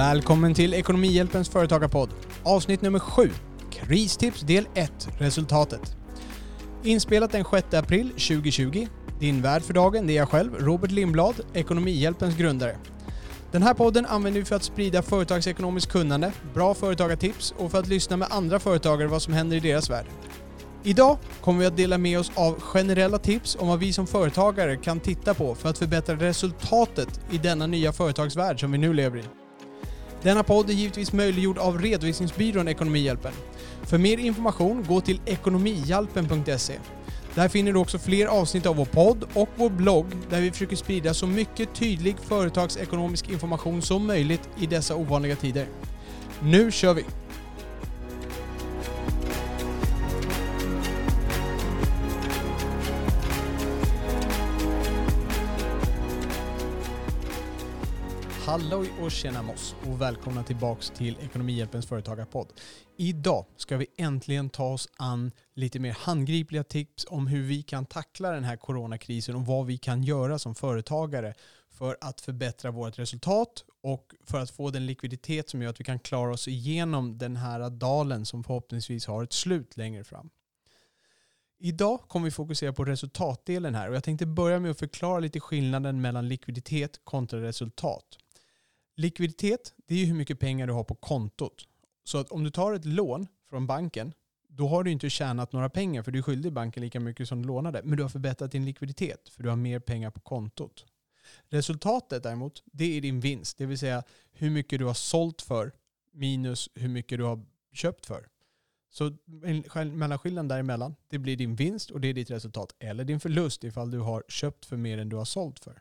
Välkommen till Ekonomihjälpens företagarpodd. Avsnitt nummer 7. Kristips del 1. Resultatet. Inspelat den 6 april 2020. Din värd för dagen det är jag själv, Robert Lindblad, Ekonomihjälpens grundare. Den här podden använder vi för att sprida företagsekonomiskt kunnande, bra företagartips och för att lyssna med andra företagare vad som händer i deras värld. Idag kommer vi att dela med oss av generella tips om vad vi som företagare kan titta på för att förbättra resultatet i denna nya företagsvärld som vi nu lever i. Denna podd är givetvis möjliggjord av redovisningsbyrån Ekonomihjälpen. För mer information, gå till ekonomihjälpen.se. Där finner du också fler avsnitt av vår podd och vår blogg där vi försöker sprida så mycket tydlig företagsekonomisk information som möjligt i dessa ovanliga tider. Nu kör vi! Halloj och tjena moss och välkomna tillbaks till Ekonomihjälpens företagarpodd. Idag ska vi äntligen ta oss an lite mer handgripliga tips om hur vi kan tackla den här coronakrisen och vad vi kan göra som företagare för att förbättra vårt resultat och för att få den likviditet som gör att vi kan klara oss igenom den här dalen som förhoppningsvis har ett slut längre fram. Idag kommer vi fokusera på resultatdelen här och jag tänkte börja med att förklara lite skillnaden mellan likviditet kontra resultat. Likviditet, det är ju hur mycket pengar du har på kontot. Så att om du tar ett lån från banken, då har du inte tjänat några pengar för du är skyldig banken lika mycket som du lånade. Men du har förbättrat din likviditet för du har mer pengar på kontot. Resultatet däremot, det är din vinst. Det vill säga hur mycket du har sålt för minus hur mycket du har köpt för. Så mellanskillnaden däremellan, det blir din vinst och det är ditt resultat. Eller din förlust ifall du har köpt för mer än du har sålt för.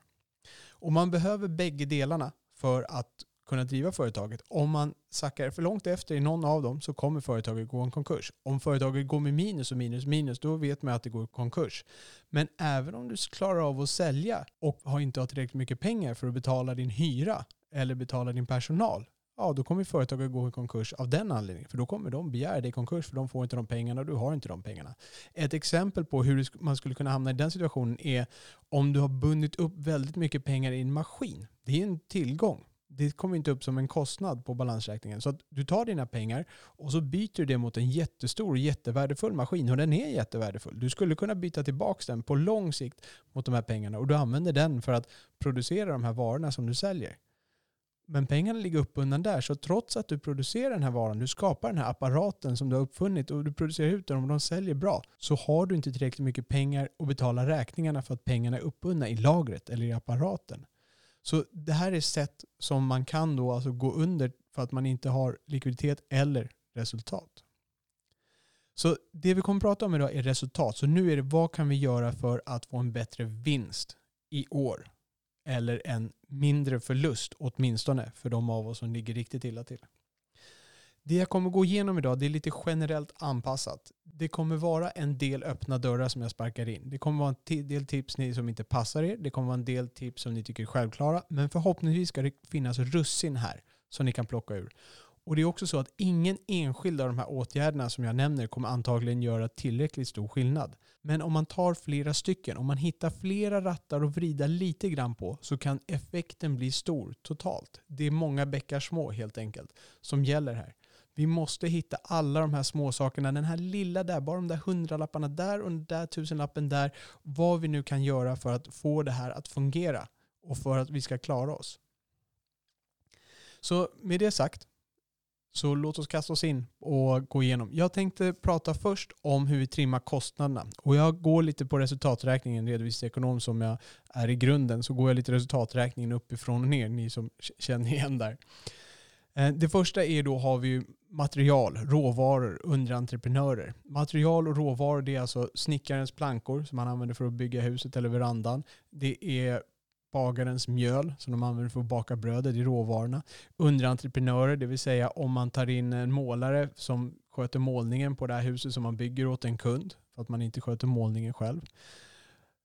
Och man behöver bägge delarna för att kunna driva företaget. Om man sackar för långt efter i någon av dem så kommer företaget gå en konkurs. Om företaget går med minus och minus minus, då vet man att det går i konkurs. Men även om du klarar av att sälja och har inte har tillräckligt mycket pengar för att betala din hyra eller betala din personal, ja då kommer företaget gå i konkurs av den anledningen. För då kommer de begära dig i konkurs för de får inte de pengarna och du har inte de pengarna. Ett exempel på hur man skulle kunna hamna i den situationen är om du har bundit upp väldigt mycket pengar i en maskin. Det är en tillgång. Det kommer inte upp som en kostnad på balansräkningen. Så att du tar dina pengar och så byter du det mot en jättestor och jättevärdefull maskin. Och den är jättevärdefull. Du skulle kunna byta tillbaka den på lång sikt mot de här pengarna. Och du använder den för att producera de här varorna som du säljer. Men pengarna ligger uppbundna där. Så trots att du producerar den här varan, du skapar den här apparaten som du har uppfunnit och du producerar ut den och de säljer bra, så har du inte tillräckligt mycket pengar att betala räkningarna för att pengarna är uppbundna i lagret eller i apparaten. Så det här är sätt som man kan då alltså gå under för att man inte har likviditet eller resultat. Så det vi kommer att prata om idag är resultat. Så nu är det vad kan vi göra för att få en bättre vinst i år? Eller en mindre förlust åtminstone för de av oss som ligger riktigt illa till. Det jag kommer gå igenom idag det är lite generellt anpassat. Det kommer vara en del öppna dörrar som jag sparkar in. Det kommer vara en del tips som inte passar er. Det kommer vara en del tips som ni tycker är självklara. Men förhoppningsvis ska det finnas russin här som ni kan plocka ur. Och det är också så att ingen enskild av de här åtgärderna som jag nämner kommer antagligen göra tillräckligt stor skillnad. Men om man tar flera stycken, om man hittar flera rattar att vrida lite grann på så kan effekten bli stor totalt. Det är många bäckar små helt enkelt som gäller här. Vi måste hitta alla de här små sakerna. Den här lilla där, bara de där hundralapparna där och den där tusenlappen där. Vad vi nu kan göra för att få det här att fungera och för att vi ska klara oss. Så med det sagt, så låt oss kasta oss in och gå igenom. Jag tänkte prata först om hur vi trimmar kostnaderna. Och jag går lite på resultaträkningen, redovisningsekonom som jag är i grunden, så går jag lite resultaträkningen uppifrån och ner, ni som känner igen där. Eh, det första är då har vi material, råvaror, underentreprenörer. Material och råvaror det är alltså snickarens plankor som man använder för att bygga huset eller verandan. Det är bagarens mjöl som de använder för att baka brödet, i råvarorna. Underentreprenörer, det vill säga om man tar in en målare som sköter målningen på det här huset som man bygger åt en kund för att man inte sköter målningen själv.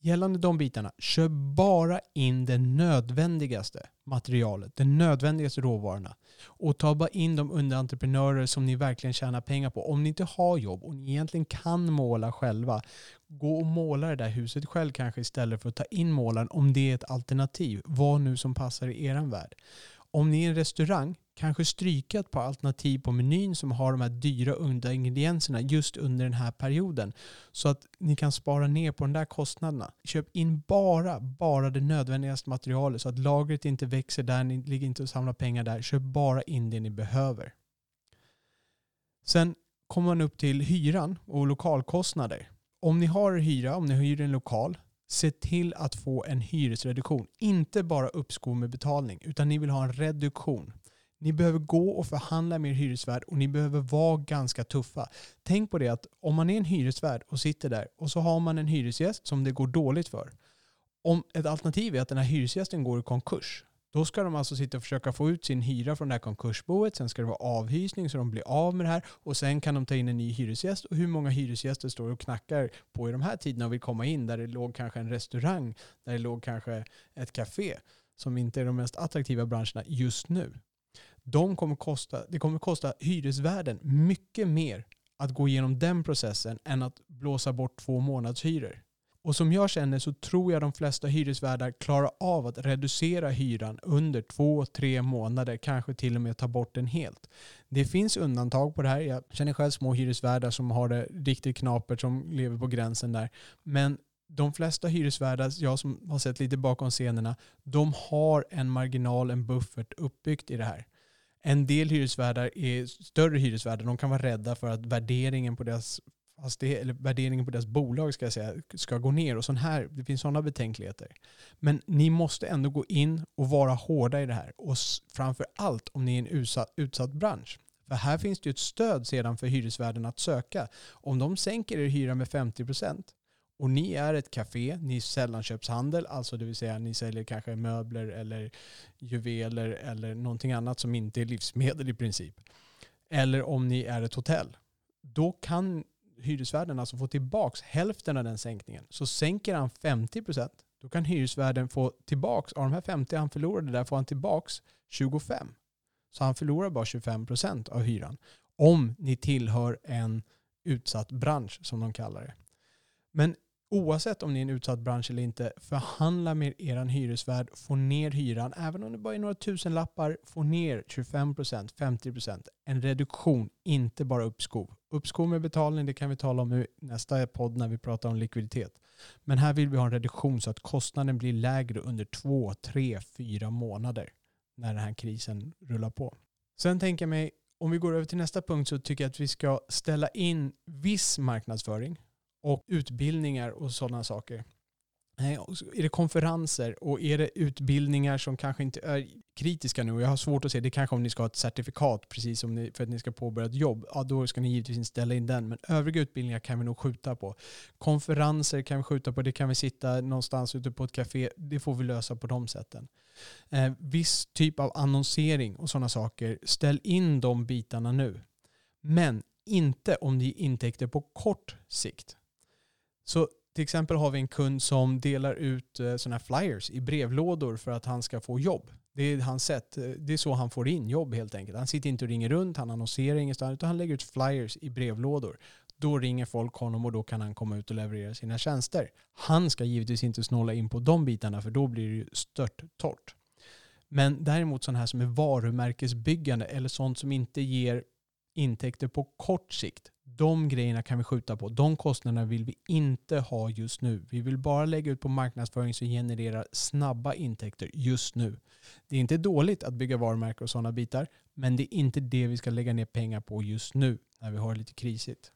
Gällande de bitarna, kör bara in det nödvändigaste materialet, de nödvändigaste råvarorna. Och ta bara in de underentreprenörer som ni verkligen tjänar pengar på. Om ni inte har jobb och ni egentligen kan måla själva, gå och måla det där huset själv kanske istället för att ta in målaren om det är ett alternativ. Vad nu som passar i er värld. Om ni är en restaurang, kanske stryka ett par alternativ på menyn som har de här dyra underingredienserna just under den här perioden. Så att ni kan spara ner på de där kostnaderna. Köp in bara, bara det nödvändigaste materialet så att lagret inte växer där, ni ligger inte och samlar pengar där. Köp bara in det ni behöver. Sen kommer man upp till hyran och lokalkostnader. Om ni har hyra, om ni hyr en lokal, se till att få en hyresreduktion. Inte bara uppskov med betalning, utan ni vill ha en reduktion. Ni behöver gå och förhandla med er hyresvärd och ni behöver vara ganska tuffa. Tänk på det att om man är en hyresvärd och sitter där och så har man en hyresgäst som det går dåligt för. Om ett alternativ är att den här hyresgästen går i konkurs, då ska de alltså sitta och försöka få ut sin hyra från det här konkursboet. Sen ska det vara avhysning så de blir av med det här. Och sen kan de ta in en ny hyresgäst. Och hur många hyresgäster står och knackar på i de här tiderna och vill komma in där det låg kanske en restaurang, där det låg kanske ett café som inte är de mest attraktiva branscherna just nu. De kommer kosta, det kommer kosta hyresvärden mycket mer att gå igenom den processen än att blåsa bort två månadshyror. Och som jag känner så tror jag de flesta hyresvärdar klarar av att reducera hyran under två, tre månader, kanske till och med ta bort den helt. Det finns undantag på det här. Jag känner själv små hyresvärdar som har det riktigt knapert, som lever på gränsen där. Men de flesta hyresvärdar, jag som har sett lite bakom scenerna, de har en marginal, en buffert uppbyggt i det här. En del hyresvärdar är större hyresvärdar. De kan vara rädda för att värderingen på deras fastighet, eller värderingen på deras bolag ska, jag säga, ska gå ner. Och sån här, det finns sådana betänkligheter. Men ni måste ändå gå in och vara hårda i det här. Och framför allt om ni är en utsatt, utsatt bransch. För här finns det ju ett stöd sedan för hyresvärden att söka. Om de sänker er hyra med 50 procent och ni är ett café, ni är sällanköpshandel, alltså det vill säga ni säljer kanske möbler eller juveler eller någonting annat som inte är livsmedel i princip. Eller om ni är ett hotell. Då kan hyresvärden alltså få tillbaka hälften av den sänkningen. Så sänker han 50% då kan hyresvärden få tillbaka, av de här 50 han förlorade där får han tillbaka 25. Så han förlorar bara 25% av hyran. Om ni tillhör en utsatt bransch som de kallar det. Men oavsett om ni är en utsatt bransch eller inte, förhandla med er hyresvärd, få ner hyran, även om det bara är några tusen lappar, få ner 25%, 50%. En reduktion, inte bara uppskov. Uppskov med betalning, det kan vi tala om i nästa podd när vi pratar om likviditet. Men här vill vi ha en reduktion så att kostnaden blir lägre under två, tre, fyra månader när den här krisen rullar på. Sen tänker jag mig, om vi går över till nästa punkt så tycker jag att vi ska ställa in viss marknadsföring och utbildningar och sådana saker. Eh, är det konferenser och är det utbildningar som kanske inte är kritiska nu och jag har svårt att se, det kanske om ni ska ha ett certifikat precis som ni, för att ni ska påbörja ett jobb, ja då ska ni givetvis inte ställa in den. Men övriga utbildningar kan vi nog skjuta på. Konferenser kan vi skjuta på, det kan vi sitta någonstans ute på ett café, det får vi lösa på de sätten. Eh, viss typ av annonsering och sådana saker, ställ in de bitarna nu. Men inte om det är intäkter på kort sikt. Så till exempel har vi en kund som delar ut eh, sådana här flyers i brevlådor för att han ska få jobb. Det är hans sätt. Eh, det är så han får in jobb helt enkelt. Han sitter inte och ringer runt, han annonserar ingenstans, utan han lägger ut flyers i brevlådor. Då ringer folk honom och då kan han komma ut och leverera sina tjänster. Han ska givetvis inte snåla in på de bitarna för då blir det ju stört torrt. Men däremot sådana här som är varumärkesbyggande eller sånt som inte ger intäkter på kort sikt. De grejerna kan vi skjuta på. De kostnaderna vill vi inte ha just nu. Vi vill bara lägga ut på marknadsföring som genererar snabba intäkter just nu. Det är inte dåligt att bygga varumärken och sådana bitar, men det är inte det vi ska lägga ner pengar på just nu när vi har det lite krisigt.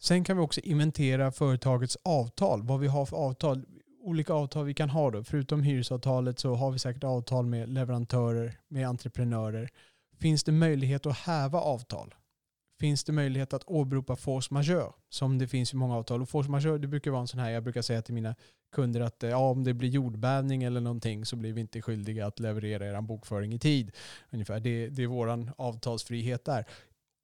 Sen kan vi också inventera företagets avtal, vad vi har för avtal. Olika avtal vi kan ha då. Förutom hyresavtalet så har vi säkert avtal med leverantörer, med entreprenörer. Finns det möjlighet att häva avtal? Finns det möjlighet att åberopa force majeure som det finns i många avtal? Och force majeure det brukar vara en sån här, jag brukar säga till mina kunder att eh, ja, om det blir jordbävning eller någonting så blir vi inte skyldiga att leverera er bokföring i tid. Ungefär. Det, det är vår avtalsfrihet där.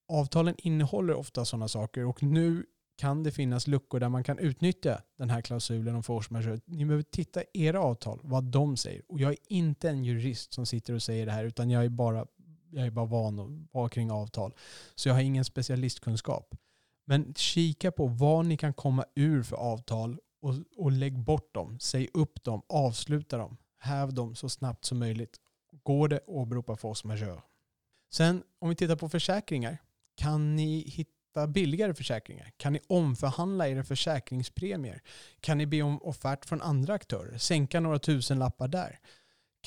Avtalen innehåller ofta sådana saker och nu kan det finnas luckor där man kan utnyttja den här klausulen om force majeure. Ni behöver titta i era avtal, vad de säger. Och jag är inte en jurist som sitter och säger det här, utan jag är bara jag är bara van att vara kring avtal. Så jag har ingen specialistkunskap. Men kika på vad ni kan komma ur för avtal och, och lägg bort dem. Säg upp dem, avsluta dem, häv dem så snabbt som möjligt. går det att åberopa force majeure. Sen om vi tittar på försäkringar. Kan ni hitta billigare försäkringar? Kan ni omförhandla era försäkringspremier? Kan ni be om offert från andra aktörer? Sänka några tusen lappar där?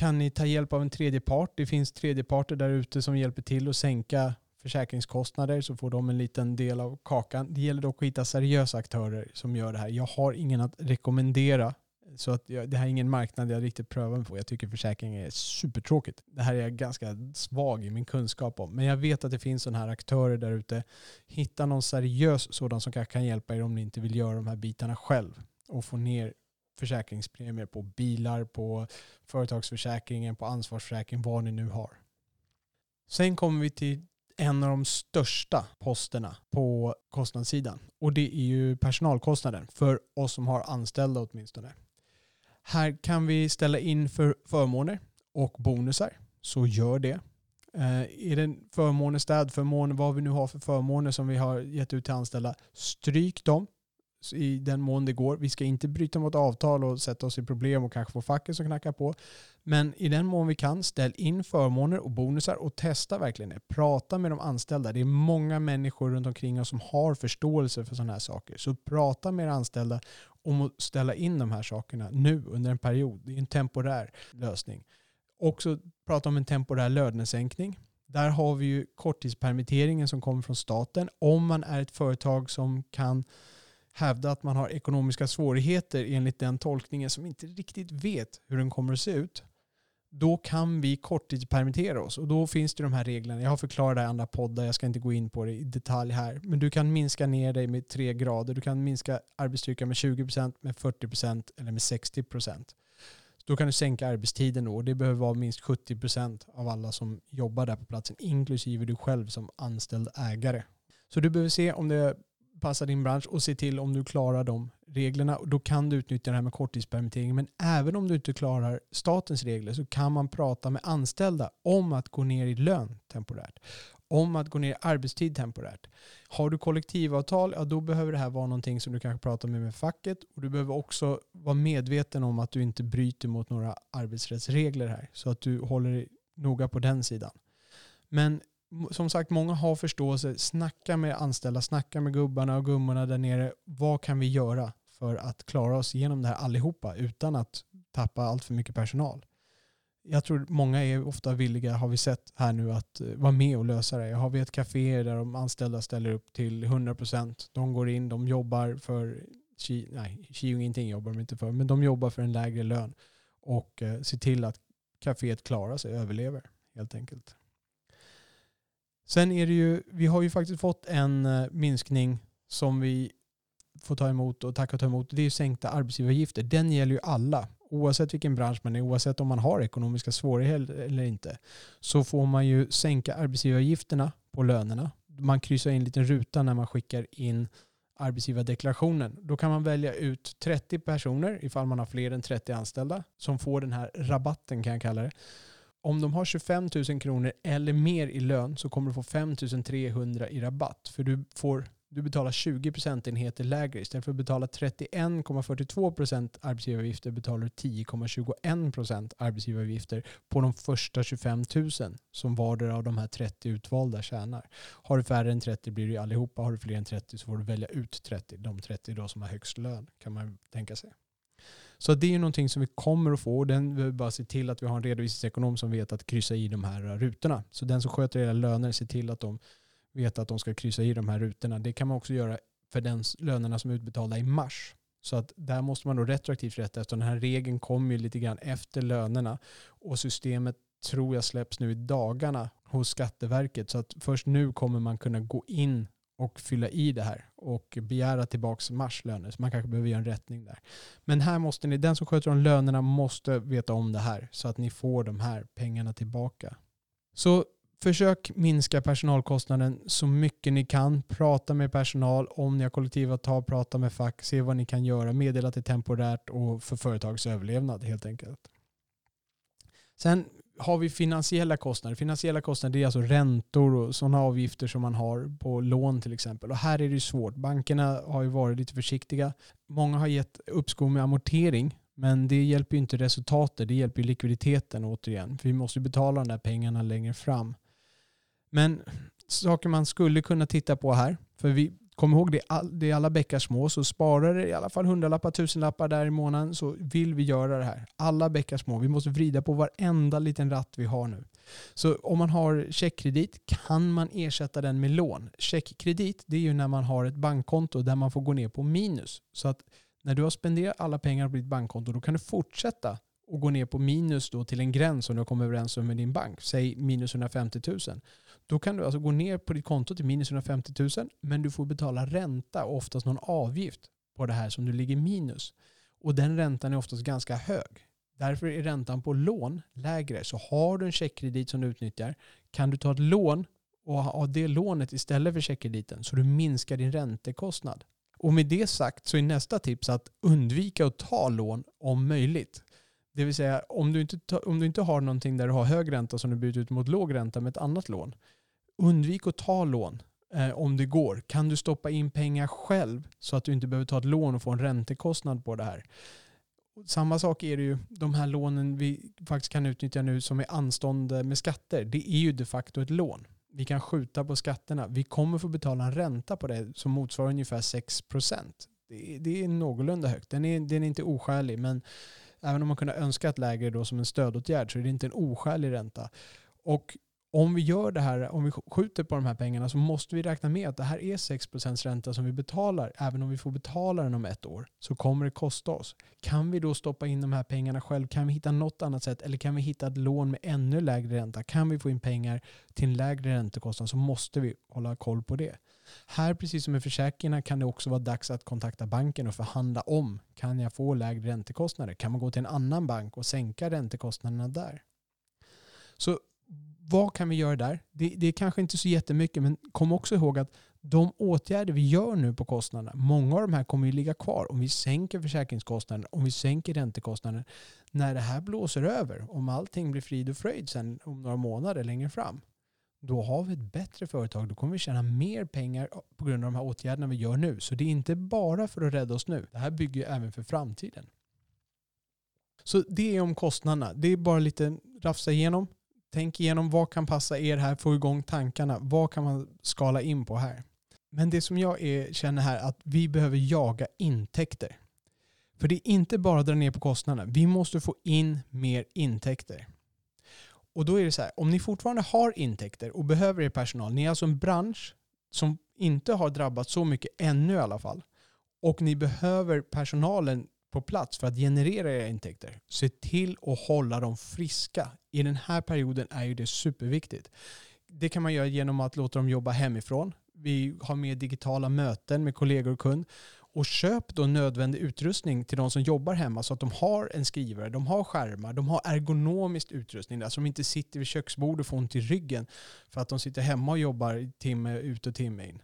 Kan ni ta hjälp av en tredje part? Det finns tredjeparter där ute som hjälper till att sänka försäkringskostnader så får de en liten del av kakan. Det gäller dock att hitta seriösa aktörer som gör det här. Jag har ingen att rekommendera. Så att jag, det här är ingen marknad jag riktigt prövar mig på. Jag tycker försäkring är supertråkigt. Det här är jag ganska svag i min kunskap om. Men jag vet att det finns sådana här aktörer där ute. Hitta någon seriös sådan som kanske kan hjälpa er om ni inte vill göra de här bitarna själv och få ner försäkringspremier på bilar, på företagsförsäkringen, på ansvarsförsäkring, vad ni nu har. Sen kommer vi till en av de största posterna på kostnadssidan. Och det är ju personalkostnaden för oss som har anställda åtminstone. Här kan vi ställa in för förmåner och bonusar. Så gör det. Eh, är det förmåner, städförmåner, vad vi nu har för förmåner som vi har gett ut till anställda, stryk dem i den mån det går. Vi ska inte bryta mot avtal och sätta oss i problem och kanske få facket som knackar på. Men i den mån vi kan, ställ in förmåner och bonusar och testa verkligen det. Prata med de anställda. Det är många människor runt omkring oss som har förståelse för sådana här saker. Så prata med era anställda om att ställa in de här sakerna nu under en period. Det är en temporär lösning. Också prata om en temporär lönesänkning. Där har vi ju korttidspermitteringen som kommer från staten. Om man är ett företag som kan hävda att man har ekonomiska svårigheter enligt den tolkningen som inte riktigt vet hur den kommer att se ut, då kan vi korttidspermittera oss. Och då finns det de här reglerna. Jag har förklarat det i andra poddar, jag ska inte gå in på det i detalj här. Men du kan minska ner dig med tre grader. Du kan minska arbetsstyrkan med 20%, med 40% eller med 60%. Då kan du sänka arbetstiden då. Det behöver vara minst 70% av alla som jobbar där på platsen, inklusive du själv som anställd ägare. Så du behöver se om det passa din bransch och se till om du klarar de reglerna. Då kan du utnyttja det här med korttidspermittering. Men även om du inte klarar statens regler så kan man prata med anställda om att gå ner i lön temporärt. Om att gå ner i arbetstid temporärt. Har du kollektivavtal, ja då behöver det här vara någonting som du kanske pratar med med facket. Och du behöver också vara medveten om att du inte bryter mot några arbetsrättsregler här. Så att du håller dig noga på den sidan. Men som sagt, många har förståelse. Snacka med anställda, snacka med gubbarna och gummorna där nere. Vad kan vi göra för att klara oss igenom det här allihopa utan att tappa allt för mycket personal? Jag tror många är ofta villiga, har vi sett här nu, att eh, vara med och lösa det. Har vi ett café där de anställda ställer upp till 100%. De går in, de jobbar för, nej, Kio ingenting jobbar de inte för, men de jobbar för en lägre lön och eh, ser till att kaféet klarar sig, överlever helt enkelt. Sen är det ju, vi har ju faktiskt fått en eh, minskning som vi får ta emot och tacka och ta emot. Det är ju sänkta arbetsgivaravgifter. Den gäller ju alla. Oavsett vilken bransch man är, oavsett om man har ekonomiska svårigheter eller inte, så får man ju sänka arbetsgivaravgifterna på lönerna. Man kryssar in en liten ruta när man skickar in arbetsgivardeklarationen. Då kan man välja ut 30 personer, ifall man har fler än 30 anställda, som får den här rabatten kan jag kalla det om de har 25 000 kronor eller mer i lön så kommer du få 5 300 i rabatt. För du, får, du betalar 20 procentenheter lägre. Istället för att betala 31,42 procent arbetsgivaravgifter betalar du 10,21 procent arbetsgivaravgifter på de första 25 000 som vardera av de här 30 utvalda tjänar. Har du färre än 30 blir det allihopa. Har du fler än 30 så får du välja ut 30. De 30 då som har högst lön kan man tänka sig. Så det är ju någonting som vi kommer att få. Den behöver bara se till att vi har en redovisningsekonom som vet att kryssa i de här rutorna. Så den som sköter era löner ser till att de vet att de ska kryssa i de här rutorna. Det kan man också göra för den lönerna som är utbetalda i mars. Så att där måste man då retroaktivt rätta eftersom den här regeln kommer ju lite grann efter lönerna. Och systemet tror jag släpps nu i dagarna hos Skatteverket. Så att först nu kommer man kunna gå in och fylla i det här och begära tillbaka marslöner. Så man kanske behöver göra en rättning där. Men här måste ni, den som sköter om lönerna måste veta om det här så att ni får de här pengarna tillbaka. Så försök minska personalkostnaden så mycket ni kan. Prata med personal. Om ni har kollektivavtal, prata med fack. Se vad ni kan göra. Meddela att det är temporärt och för företagets överlevnad helt enkelt. Sen har vi finansiella kostnader. Finansiella kostnader är alltså räntor och sådana avgifter som man har på lån till exempel. Och här är det svårt. Bankerna har ju varit lite försiktiga. Många har gett uppskov med amortering Men det hjälper ju inte resultatet, det hjälper ju likviditeten återigen. För vi måste betala de där pengarna längre fram. Men saker man skulle kunna titta på här, för vi Kom ihåg, det är, all, det är alla bäckar små, så sparar det i alla fall hundralappar, tusenlappar där i månaden så vill vi göra det här. Alla bäckar små. Vi måste vrida på varenda liten ratt vi har nu. Så om man har checkkredit kan man ersätta den med lån. Checkkredit det är ju när man har ett bankkonto där man får gå ner på minus. Så att när du har spenderat alla pengar på ditt bankkonto då kan du fortsätta och gå ner på minus då till en gräns som du har kommit överens om med din bank. Säg minus 150 000. Då kan du alltså gå ner på ditt konto till minus 150 000 men du får betala ränta och oftast någon avgift på det här som du ligger minus. Och den räntan är oftast ganska hög. Därför är räntan på lån lägre. Så har du en checkkredit som du utnyttjar kan du ta ett lån och ha det lånet istället för checkkrediten så du minskar din räntekostnad. Och med det sagt så är nästa tips att undvika att ta lån om möjligt. Det vill säga om du inte, om du inte har någonting där du har hög ränta som du byter ut mot låg ränta med ett annat lån. Undvik att ta lån eh, om det går. Kan du stoppa in pengar själv så att du inte behöver ta ett lån och få en räntekostnad på det här. Samma sak är det ju, de här lånen vi faktiskt kan utnyttja nu som är anstånd med skatter. Det är ju de facto ett lån. Vi kan skjuta på skatterna. Vi kommer få betala en ränta på det som motsvarar ungefär 6 Det, det är någorlunda högt. Den är, den är inte oskälig men även om man kunde önska ett lägre då som en stödåtgärd så är det inte en oskälig ränta. Och om vi gör det här, om vi skjuter på de här pengarna så måste vi räkna med att det här är 6% ränta som vi betalar. Även om vi får betala den om ett år så kommer det kosta oss. Kan vi då stoppa in de här pengarna själv? Kan vi hitta något annat sätt? Eller kan vi hitta ett lån med ännu lägre ränta? Kan vi få in pengar till en lägre räntekostnad så måste vi hålla koll på det. Här, precis som med försäkringarna, kan det också vara dags att kontakta banken och förhandla om. Kan jag få lägre räntekostnader? Kan man gå till en annan bank och sänka räntekostnaderna där? Så vad kan vi göra där? Det, det är kanske inte så jättemycket, men kom också ihåg att de åtgärder vi gör nu på kostnaderna, många av de här kommer ju ligga kvar. Om vi sänker försäkringskostnaden, om vi sänker räntekostnaden, när det här blåser över, om allting blir frid och fröjd sen om några månader längre fram, då har vi ett bättre företag. Då kommer vi tjäna mer pengar på grund av de här åtgärderna vi gör nu. Så det är inte bara för att rädda oss nu. Det här bygger även för framtiden. Så det är om kostnaderna. Det är bara lite rafsa igenom. Tänk igenom vad kan passa er här, få igång tankarna. Vad kan man skala in på här? Men det som jag är, känner här att vi behöver jaga intäkter. För det är inte bara att dra ner på kostnaderna. Vi måste få in mer intäkter. Och då är det så här, om ni fortfarande har intäkter och behöver er personal, ni är alltså en bransch som inte har drabbats så mycket ännu i alla fall, och ni behöver personalen på plats för att generera era intäkter. Se till att hålla dem friska. I den här perioden är ju det superviktigt. Det kan man göra genom att låta dem jobba hemifrån. Vi har mer digitala möten med kollegor och kund. Och köp då nödvändig utrustning till de som jobbar hemma så att de har en skrivare, de har skärmar, de har ergonomisk utrustning. där så de inte sitter vid köksbordet och får ont i ryggen för att de sitter hemma och jobbar timme ut och timme in.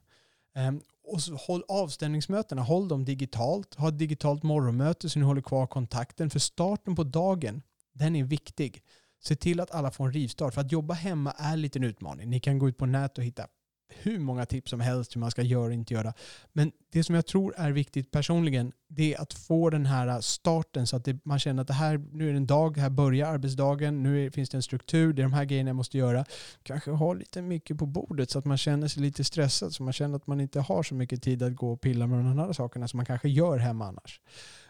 Um, och så håll avstämningsmötena, håll dem digitalt. Ha ett digitalt morgonmöte så ni håller kvar kontakten. För starten på dagen, den är viktig. Se till att alla får en rivstart. För att jobba hemma är lite en utmaning. Ni kan gå ut på nät och hitta hur många tips som helst hur man ska göra och inte göra. Men det som jag tror är viktigt personligen, det är att få den här starten så att det, man känner att det här, nu är det en dag, här börjar arbetsdagen, nu är, finns det en struktur, det är de här grejerna jag måste göra. Kanske ha lite mycket på bordet så att man känner sig lite stressad, så man känner att man inte har så mycket tid att gå och pilla med de andra sakerna som man kanske gör hemma annars.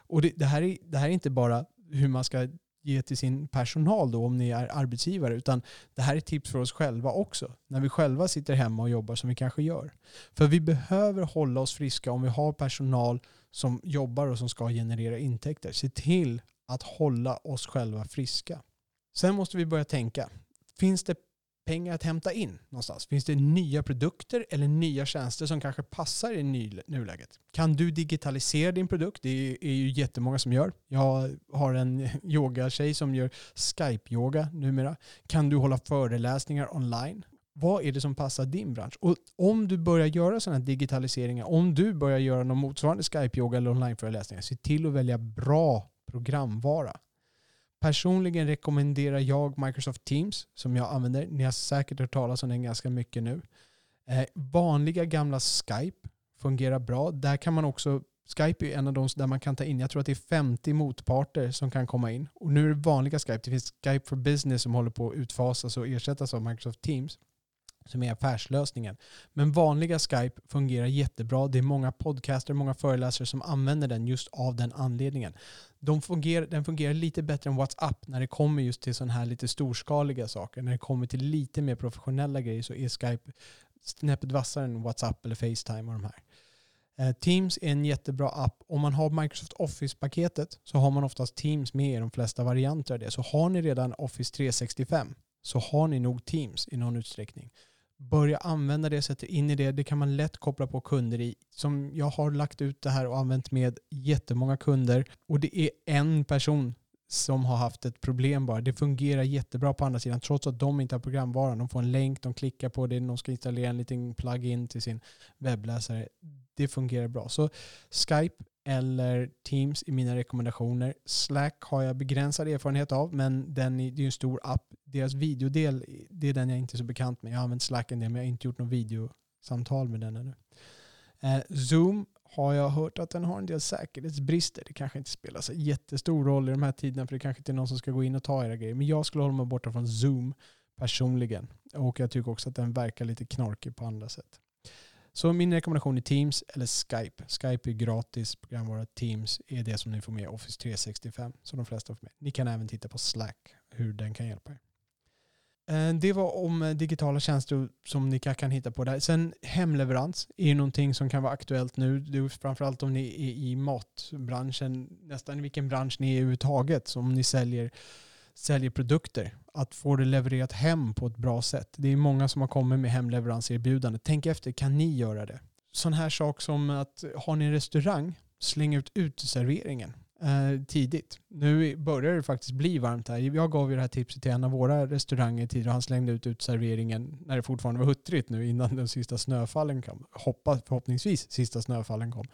Och det, det här, är, det här är inte bara hur man ska ge till sin personal då om ni är arbetsgivare. Utan det här är tips för oss själva också. När vi själva sitter hemma och jobbar som vi kanske gör. För vi behöver hålla oss friska om vi har personal som jobbar och som ska generera intäkter. Se till att hålla oss själva friska. Sen måste vi börja tänka. Finns det pengar att hämta in någonstans? Finns det nya produkter eller nya tjänster som kanske passar i nuläget? Kan du digitalisera din produkt? Det är ju jättemånga som gör. Jag har en yogatjej som gör Skype-yoga numera. Kan du hålla föreläsningar online? Vad är det som passar din bransch? Och om du börjar göra sådana digitaliseringar, om du börjar göra någon motsvarande Skype-yoga eller online-föreläsningar, se till att välja bra programvara. Personligen rekommenderar jag Microsoft Teams som jag använder. Ni har säkert hört talas om den ganska mycket nu. Eh, vanliga gamla Skype fungerar bra. Där kan man också Skype är en av de där man kan ta in, jag tror att det är 50 motparter som kan komma in. Och nu är det vanliga Skype, det finns Skype for Business som håller på att utfasas och ersättas av Microsoft Teams som är affärslösningen. Men vanliga Skype fungerar jättebra. Det är många podcaster, många föreläsare som använder den just av den anledningen. De fungerar, den fungerar lite bättre än WhatsApp när det kommer just till sådana här lite storskaliga saker. När det kommer till lite mer professionella grejer så är Skype snäppet vassare än WhatsApp eller Facetime och de här. Eh, Teams är en jättebra app. Om man har Microsoft Office-paketet så har man oftast Teams med i de flesta varianter av det. Så har ni redan Office 365 så har ni nog Teams i någon utsträckning börja använda det, sätter in i det. Det kan man lätt koppla på kunder i. Som jag har lagt ut det här och använt med jättemånga kunder och det är en person som har haft ett problem bara. Det fungerar jättebra på andra sidan trots att de inte har programvaran. De får en länk, de klickar på det, de ska installera en liten plugin till sin webbläsare. Det fungerar bra. Så Skype eller Teams i mina rekommendationer. Slack har jag begränsad erfarenhet av, men den är, det är en stor app. Deras videodel, det är den jag inte är så bekant med. Jag har använt Slack en del, men jag har inte gjort något videosamtal med den ännu. Eh, Zoom har jag hört att den har en del säkerhetsbrister. Det kanske inte spelar så jättestor roll i de här tiderna, för det kanske inte är någon som ska gå in och ta era grejer. Men jag skulle hålla mig borta från Zoom personligen. Och jag tycker också att den verkar lite knorkig på andra sätt. Så min rekommendation är Teams eller Skype. Skype är gratis programvara. Teams är det som ni får med Office 365 som de flesta får med. Ni kan även titta på Slack, hur den kan hjälpa er. Eh, det var om eh, digitala tjänster som ni kan hitta på där. Sen hemleverans är ju någonting som kan vara aktuellt nu. Det är framförallt om ni är i matbranschen, nästan i vilken bransch ni är överhuvudtaget. Så om ni säljer säljer produkter. Att få det levererat hem på ett bra sätt. Det är många som har kommit med hemleveranserbjudande. Tänk efter, kan ni göra det? Sån här sak som att har ni en restaurang, släng ut uteserveringen eh, tidigt. Nu börjar det faktiskt bli varmt här. Jag gav ju det här tipset till en av våra restauranger tidigare och han slängde ut uteserveringen när det fortfarande var huttrigt nu innan den sista snöfallen kom. Hoppas, förhoppningsvis sista snöfallen kom.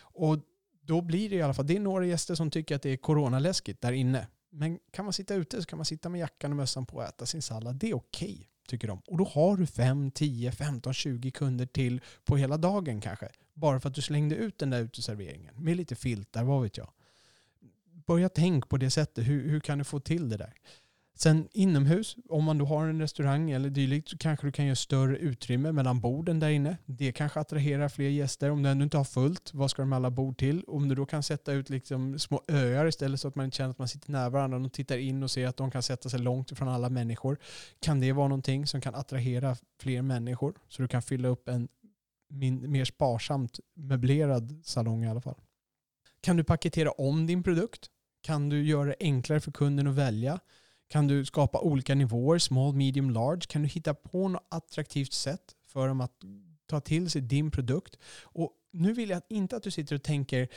Och då blir det i alla fall, det är några gäster som tycker att det är coronaläskigt där inne. Men kan man sitta ute så kan man sitta med jackan och mössan på och äta sin sallad. Det är okej, okay, tycker de. Och då har du 5, 10, 15, 20 kunder till på hela dagen kanske. Bara för att du slängde ut den där uteserveringen. Med lite filtar, vad vet jag. Börja tänk på det sättet. Hur, hur kan du få till det där? Sen inomhus, om man då har en restaurang eller dylikt så kanske du kan göra större utrymme mellan borden där inne. Det kanske attraherar fler gäster. Om du ändå inte har fullt, vad ska de alla bord till? Om du då kan sätta ut liksom små öar istället så att man inte känner att man sitter nära varandra och tittar in och ser att de kan sätta sig långt ifrån alla människor. Kan det vara någonting som kan attrahera fler människor? Så du kan fylla upp en mer sparsamt möblerad salong i alla fall. Kan du paketera om din produkt? Kan du göra det enklare för kunden att välja? Kan du skapa olika nivåer, small, medium, large? Kan du hitta på något attraktivt sätt för dem att ta till sig din produkt? Och nu vill jag inte att du sitter och tänker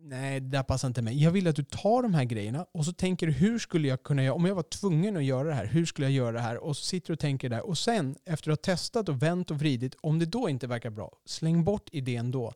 nej, det där passar inte mig. Jag vill att du tar de här grejerna och så tänker du hur skulle jag kunna göra, om jag var tvungen att göra det här, hur skulle jag göra det här? Och så sitter du och tänker där. Och sen, efter att ha testat och vänt och vridit, om det då inte verkar bra, släng bort idén då.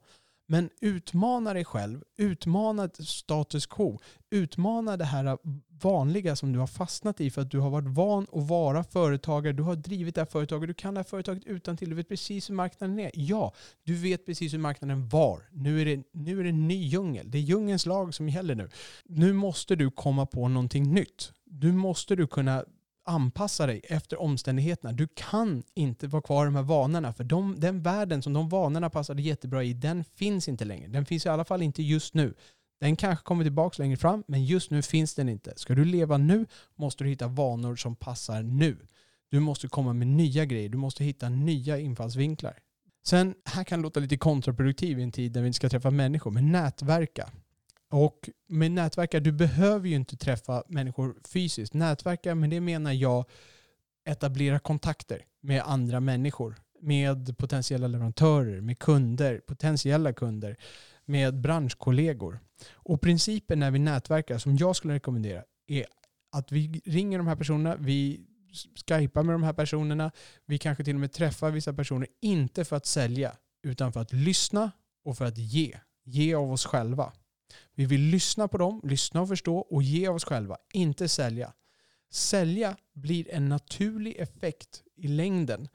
Men utmana dig själv, utmana status quo, utmana det här vanliga som du har fastnat i för att du har varit van att vara företagare, du har drivit det här företaget, du kan det här företaget utan till, du vet precis hur marknaden är. Ja, du vet precis hur marknaden var. Nu är det, nu är det en ny djungel. Det är djungelns lag som gäller nu. Nu måste du komma på någonting nytt. Nu måste du kunna anpassa dig efter omständigheterna. Du kan inte vara kvar i de här vanorna, för de, den världen som de vanorna passade jättebra i, den finns inte längre. Den finns i alla fall inte just nu. Den kanske kommer tillbaka längre fram, men just nu finns den inte. Ska du leva nu måste du hitta vanor som passar nu. Du måste komma med nya grejer. Du måste hitta nya infallsvinklar. Sen, här kan det låta lite kontraproduktivt i en tid när vi inte ska träffa människor, men nätverka. Och med nätverka, du behöver ju inte träffa människor fysiskt. Nätverka, med det menar jag etablera kontakter med andra människor. Med potentiella leverantörer, med kunder, potentiella kunder, med branschkollegor. Och principen när vi nätverkar, som jag skulle rekommendera, är att vi ringer de här personerna, vi skypar med de här personerna, vi kanske till och med träffar vissa personer, inte för att sälja, utan för att lyssna och för att ge. Ge av oss själva. Vi vill lyssna på dem, lyssna och förstå och ge oss själva, inte sälja. Sälja blir en naturlig effekt i längden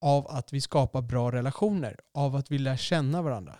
av att vi skapar bra relationer, av att vi lär känna varandra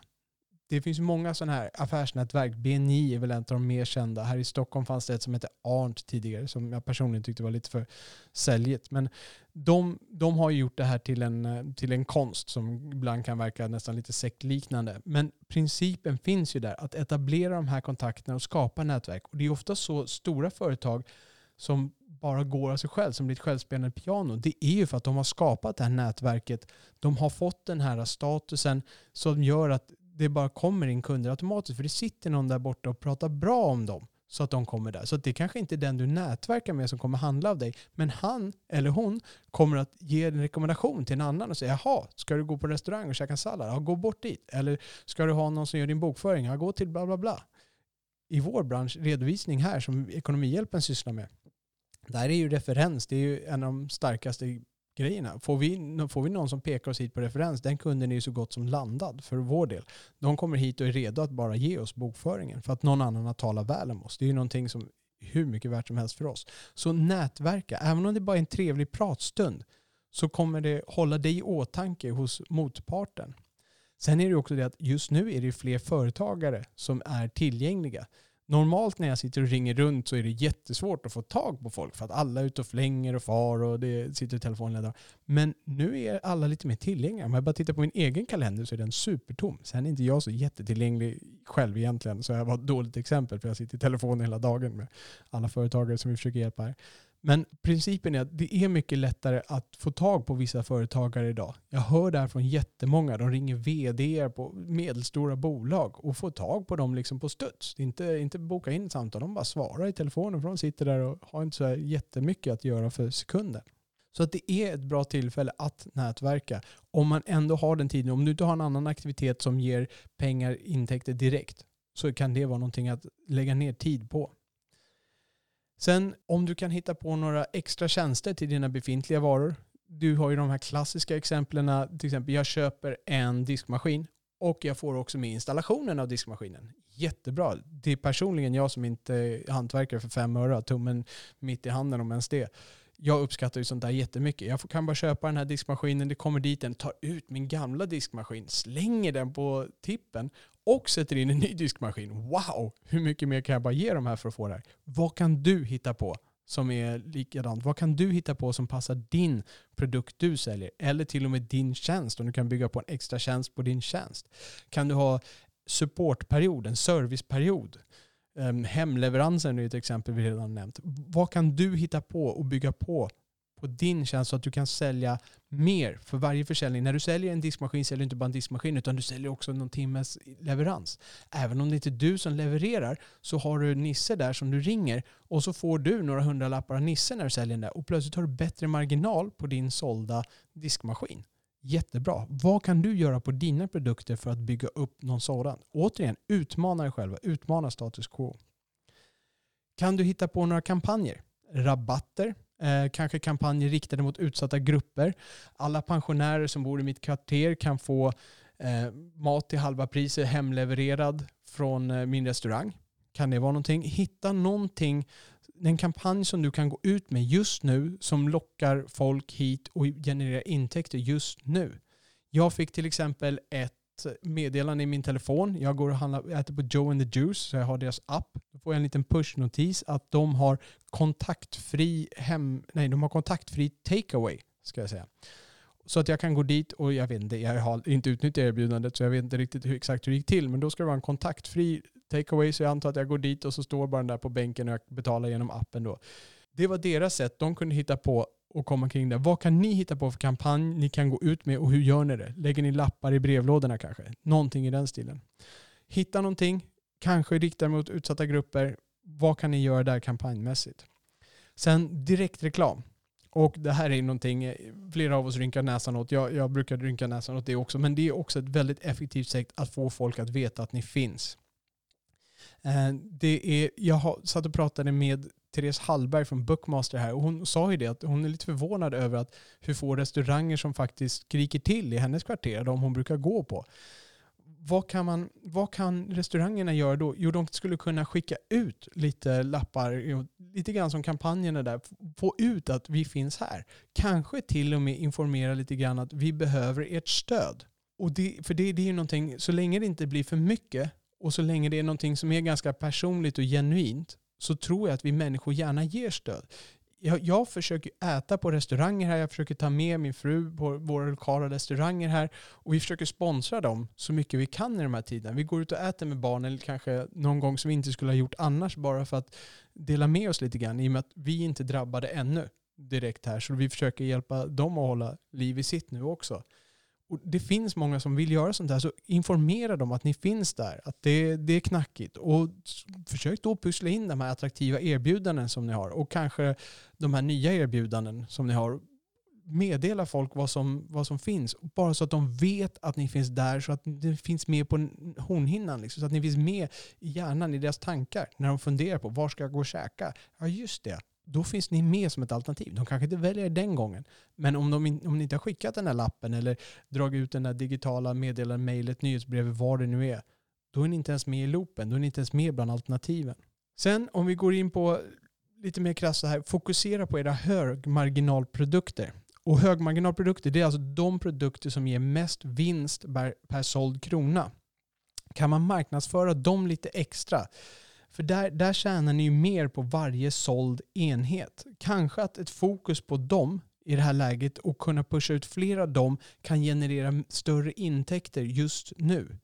det finns många sådana här affärsnätverk. BNI är väl en av de mer kända. Här i Stockholm fanns det ett som hette Arnt tidigare som jag personligen tyckte var lite för säljigt. Men de, de har gjort det här till en, till en konst som ibland kan verka nästan lite sektliknande. Men principen finns ju där, att etablera de här kontakterna och skapa nätverk. Och det är ofta så stora företag som bara går av sig själv, som blir ett självspelande piano, det är ju för att de har skapat det här nätverket. De har fått den här statusen som gör att det bara kommer in kunder automatiskt. För det sitter någon där borta och pratar bra om dem så att de kommer där. Så det kanske inte är den du nätverkar med som kommer handla av dig. Men han eller hon kommer att ge en rekommendation till en annan och säga jaha, ska du gå på restaurang och käka sallad? Ja, gå bort dit. Eller ska du ha någon som gör din bokföring? Ja, gå till bla bla bla. I vår bransch, redovisning här som Ekonomihjälpen sysslar med, där är ju referens, det är ju en av de starkaste grejerna. Får vi, får vi någon som pekar oss hit på referens, den kunden är ju så gott som landad för vår del. De kommer hit och är redo att bara ge oss bokföringen för att någon annan har talat väl om oss. Det är ju någonting som är hur mycket värt som helst för oss. Så nätverka, även om det bara är en trevlig pratstund, så kommer det hålla dig i åtanke hos motparten. Sen är det också det att just nu är det fler företagare som är tillgängliga. Normalt när jag sitter och ringer runt så är det jättesvårt att få tag på folk för att alla är ute och flänger och far och det sitter i telefonledare. Men nu är alla lite mer tillgängliga. Om jag bara tittar på min egen kalender så är den supertom. Sen är inte jag så jättetillgänglig själv egentligen så jag var ett dåligt exempel för jag sitter i telefonen hela dagen med alla företagare som vi försöker hjälpa här. Men principen är att det är mycket lättare att få tag på vissa företagare idag. Jag hör det här från jättemånga. De ringer vd på medelstora bolag och får tag på dem liksom på studs. Inte, inte boka in samtal, de bara svarar i telefonen för de sitter där och har inte så här jättemycket att göra för sekunder. Så att det är ett bra tillfälle att nätverka. Om man ändå har den tiden. Om du inte har en annan aktivitet som ger pengar, intäkter direkt, så kan det vara någonting att lägga ner tid på. Sen om du kan hitta på några extra tjänster till dina befintliga varor. Du har ju de här klassiska exemplen. Till exempel jag köper en diskmaskin och jag får också med installationen av diskmaskinen. Jättebra. Det är personligen jag som inte är hantverkare för fem öre, tummen mitt i handen om ens det. Jag uppskattar ju sånt där jättemycket. Jag kan bara köpa den här diskmaskinen, det kommer dit en, tar ut min gamla diskmaskin, slänger den på tippen och sätter in en ny diskmaskin. Wow, hur mycket mer kan jag bara ge de här för att få det här? Vad kan du hitta på som är likadant? Vad kan du hitta på som passar din produkt du säljer? Eller till och med din tjänst, om du kan bygga på en extra tjänst på din tjänst. Kan du ha supportperiod, en serviceperiod? Ehm, hemleveransen är ett exempel vi redan nämnt. Vad kan du hitta på och bygga på på din tjänst så att du kan sälja mer för varje försäljning. När du säljer en diskmaskin säljer du inte bara en diskmaskin utan du säljer också någon timmes leverans. Även om det inte är du som levererar så har du Nisse där som du ringer och så får du några hundralappar av Nisse när du säljer den där och plötsligt har du bättre marginal på din sålda diskmaskin. Jättebra. Vad kan du göra på dina produkter för att bygga upp någon sådan? Återigen, utmana dig själva. Utmana status quo. Kan du hitta på några kampanjer? Rabatter, Eh, kanske kampanjer riktade mot utsatta grupper. Alla pensionärer som bor i mitt kvarter kan få eh, mat till halva priset hemlevererad från eh, min restaurang. Kan det vara någonting? Hitta någonting, en kampanj som du kan gå ut med just nu som lockar folk hit och genererar intäkter just nu. Jag fick till exempel ett Eh, meddelande i min telefon. Jag går och handlar, äter på Joe and the Juice, så jag har deras app. Då får jag en liten pushnotis att de har kontaktfri hem, nej, de har kontaktfri takeaway, ska jag säga. Så att jag kan gå dit och jag vet inte, jag har inte utnyttjat erbjudandet så jag vet inte riktigt hur, exakt hur det gick till. Men då ska det vara en kontaktfri takeaway så jag antar att jag går dit och så står bara den där på bänken och jag betalar genom appen då. Det var deras sätt. De kunde hitta på och komma kring det. Vad kan ni hitta på för kampanj ni kan gå ut med och hur gör ni det? Lägger ni lappar i brevlådorna kanske? Någonting i den stilen. Hitta någonting, kanske rikta mot utsatta grupper. Vad kan ni göra där kampanjmässigt? Sen direktreklam. Och det här är någonting eh, flera av oss rynkar näsan åt. Jag, jag brukar rynka näsan åt det också. Men det är också ett väldigt effektivt sätt att få folk att veta att ni finns. Eh, det är, jag har, satt och pratade med Therese Hallberg från Bookmaster här och hon sa ju det att hon är lite förvånad över att hur få restauranger som faktiskt skriker till i hennes kvarter, de hon brukar gå på. Vad kan, man, vad kan restaurangerna göra då? Jo, de skulle kunna skicka ut lite lappar, lite grann som kampanjerna där. Få ut att vi finns här. Kanske till och med informera lite grann att vi behöver ert stöd. Och det, för det, det är ju någonting, så länge det inte blir för mycket och så länge det är någonting som är ganska personligt och genuint så tror jag att vi människor gärna ger stöd. Jag, jag försöker äta på restauranger här, jag försöker ta med min fru på våra lokala restauranger här och vi försöker sponsra dem så mycket vi kan i de här tiderna. Vi går ut och äter med barnen kanske någon gång som vi inte skulle ha gjort annars bara för att dela med oss lite grann i och med att vi inte drabbade ännu direkt här. Så vi försöker hjälpa dem att hålla liv i sitt nu också. Och det finns många som vill göra sånt här, så informera dem att ni finns där, att det, det är knackigt. Och försök då pussla in de här attraktiva erbjudanden som ni har och kanske de här nya erbjudanden som ni har. Meddela folk vad som, vad som finns, bara så att de vet att ni finns där, så att det finns med på hornhinnan. Liksom, så att ni finns med i hjärnan, i deras tankar, när de funderar på var ska jag gå och käka? Ja, just det då finns ni med som ett alternativ. De kanske inte väljer den gången. Men om, de, om ni inte har skickat den här lappen eller dragit ut den där digitala meddelandet, mejlet, nyhetsbrevet, vad det nu är, då är ni inte ens med i loopen. Då är ni inte ens med bland alternativen. Sen om vi går in på lite mer krasst här, fokusera på era högmarginalprodukter. Och högmarginalprodukter, det är alltså de produkter som ger mest vinst per, per såld krona. Kan man marknadsföra dem lite extra, för där, där tjänar ni ju mer på varje såld enhet. Kanske att ett fokus på dem i det här läget och kunna pusha ut fler av dem kan generera större intäkter just nu.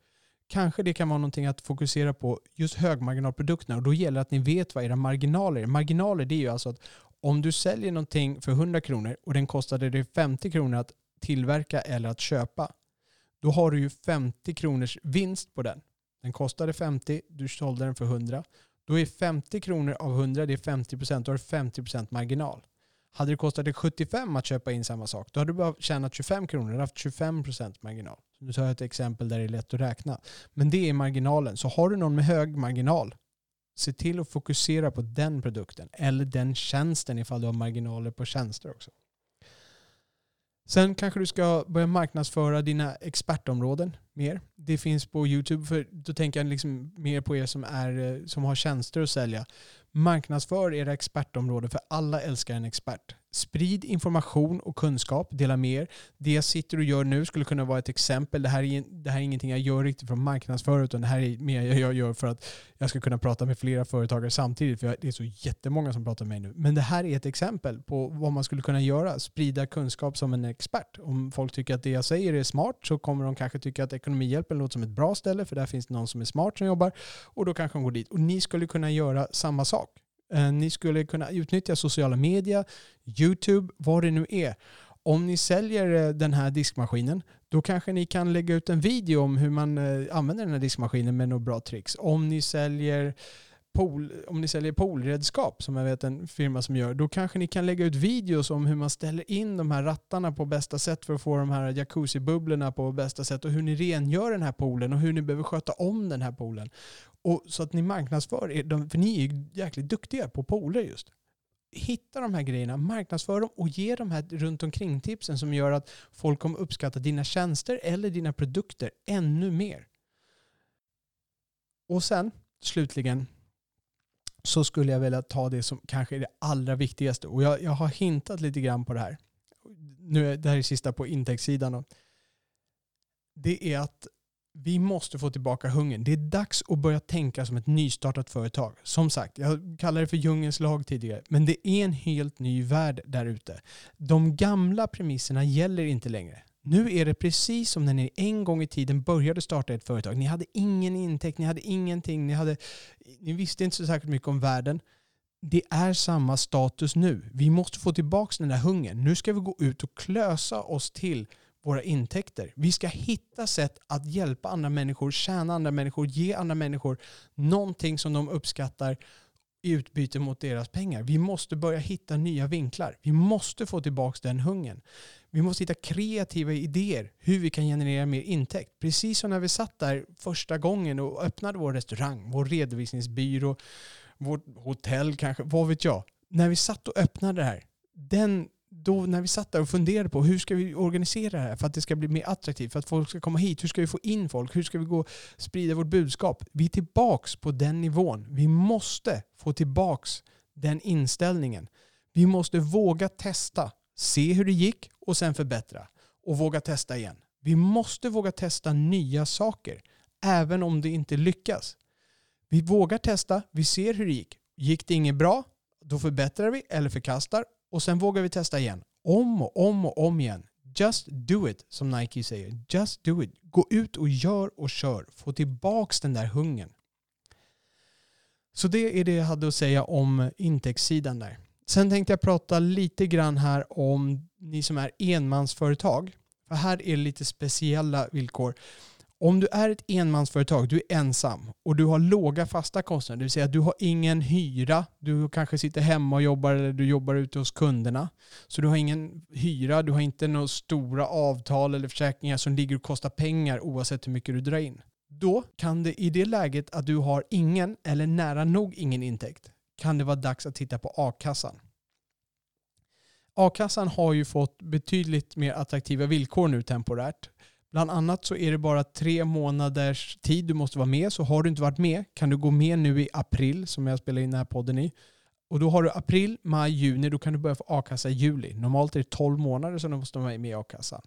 Kanske det kan vara någonting att fokusera på just högmarginalprodukterna och då gäller det att ni vet vad era marginaler är. Marginaler det är ju alltså att om du säljer någonting för 100 kronor och den kostade dig 50 kronor att tillverka eller att köpa. Då har du ju 50 kronors vinst på den. Den kostade 50, du sålde den för 100. Då är 50 kronor av 100, det är 50 procent, då har du 50 procent marginal. Hade det kostat dig 75 att köpa in samma sak, då hade du bara tjänat 25 kronor, du haft 25 procent marginal. Nu tar jag ett exempel där det är lätt att räkna. Men det är marginalen. Så har du någon med hög marginal, se till att fokusera på den produkten eller den tjänsten ifall du har marginaler på tjänster också. Sen kanske du ska börja marknadsföra dina expertområden mer. Det finns på YouTube, för då tänker jag liksom mer på er som, är, eh, som har tjänster att sälja. Marknadsför era expertområden, för alla älskar en expert. Sprid information och kunskap, dela med er. Det jag sitter och gör nu skulle kunna vara ett exempel. Det här är, det här är ingenting jag gör riktigt för att marknadsföra, utan det här är mer jag gör för att jag ska kunna prata med flera företagare samtidigt, för det är så jättemånga som pratar med mig nu. Men det här är ett exempel på vad man skulle kunna göra, sprida kunskap som en expert. Om folk tycker att det jag säger är smart så kommer de kanske tycka att Ekonomihjälpen låter som ett bra ställe, för där finns det någon som är smart som jobbar, och då kanske de går dit. Och ni skulle kunna göra samma sak. Eh, ni skulle kunna utnyttja sociala medier, YouTube, vad det nu är. Om ni säljer eh, den här diskmaskinen, då kanske ni kan lägga ut en video om hur man eh, använder den här diskmaskinen med några bra tricks. Om ni säljer pool, om ni säljer poolredskap, som jag vet en firma som gör, då kanske ni kan lägga ut videos om hur man ställer in de här rattarna på bästa sätt för att få de här jacuzzi-bubblorna på bästa sätt och hur ni rengör den här poolen och hur ni behöver sköta om den här poolen. Och så att ni marknadsför er, för ni är ju jäkligt duktiga på pooler just. Hitta de här grejerna, marknadsför dem och ge de här runt omkring tipsen som gör att folk kommer uppskatta dina tjänster eller dina produkter ännu mer. Och sen slutligen så skulle jag vilja ta det som kanske är det allra viktigaste. Och jag, jag har hintat lite grann på det här. Nu, det här är sista på intäktssidan. Det är att vi måste få tillbaka hungern. Det är dags att börja tänka som ett nystartat företag. Som sagt, jag kallade det för djungelns lag tidigare, men det är en helt ny värld där ute. De gamla premisserna gäller inte längre. Nu är det precis som när ni en gång i tiden började starta ett företag. Ni hade ingen intäkt, ni hade ingenting, ni, hade, ni visste inte så särskilt mycket om världen. Det är samma status nu. Vi måste få tillbaka den där hungern. Nu ska vi gå ut och klösa oss till våra intäkter. Vi ska hitta sätt att hjälpa andra människor, tjäna andra människor, ge andra människor någonting som de uppskattar i utbyte mot deras pengar. Vi måste börja hitta nya vinklar. Vi måste få tillbaka den hungern. Vi måste hitta kreativa idéer hur vi kan generera mer intäkt. Precis som när vi satt där första gången och öppnade vår restaurang, vår redovisningsbyrå, vårt hotell kanske, vad vet jag. När vi satt och öppnade det här, den då när vi satt där och funderade på hur ska vi organisera det här för att det ska bli mer attraktivt, för att folk ska komma hit, hur ska vi få in folk, hur ska vi gå sprida vårt budskap? Vi är tillbaks på den nivån. Vi måste få tillbaks den inställningen. Vi måste våga testa, se hur det gick och sen förbättra. Och våga testa igen. Vi måste våga testa nya saker, även om det inte lyckas. Vi vågar testa, vi ser hur det gick. Gick det inget bra, då förbättrar vi eller förkastar och sen vågar vi testa igen. Om och om och om igen. Just do it, som Nike säger. Just do it. Gå ut och gör och kör. Få tillbaks den där hungern. Så det är det jag hade att säga om intäktssidan där. Sen tänkte jag prata lite grann här om ni som är enmansföretag. För här är det lite speciella villkor. Om du är ett enmansföretag, du är ensam och du har låga fasta kostnader, det vill säga att du har ingen hyra, du kanske sitter hemma och jobbar eller du jobbar ute hos kunderna. Så du har ingen hyra, du har inte några stora avtal eller försäkringar som ligger och kostar pengar oavsett hur mycket du drar in. Då kan det i det läget att du har ingen eller nära nog ingen intäkt kan det vara dags att titta på a-kassan. A-kassan har ju fått betydligt mer attraktiva villkor nu temporärt. Bland annat så är det bara tre månaders tid du måste vara med. Så har du inte varit med kan du gå med nu i april som jag spelar in den här podden i. Och då har du april, maj, juni. Då kan du börja få a-kassa i juli. Normalt är det 12 månader som du måste vara med i a-kassan.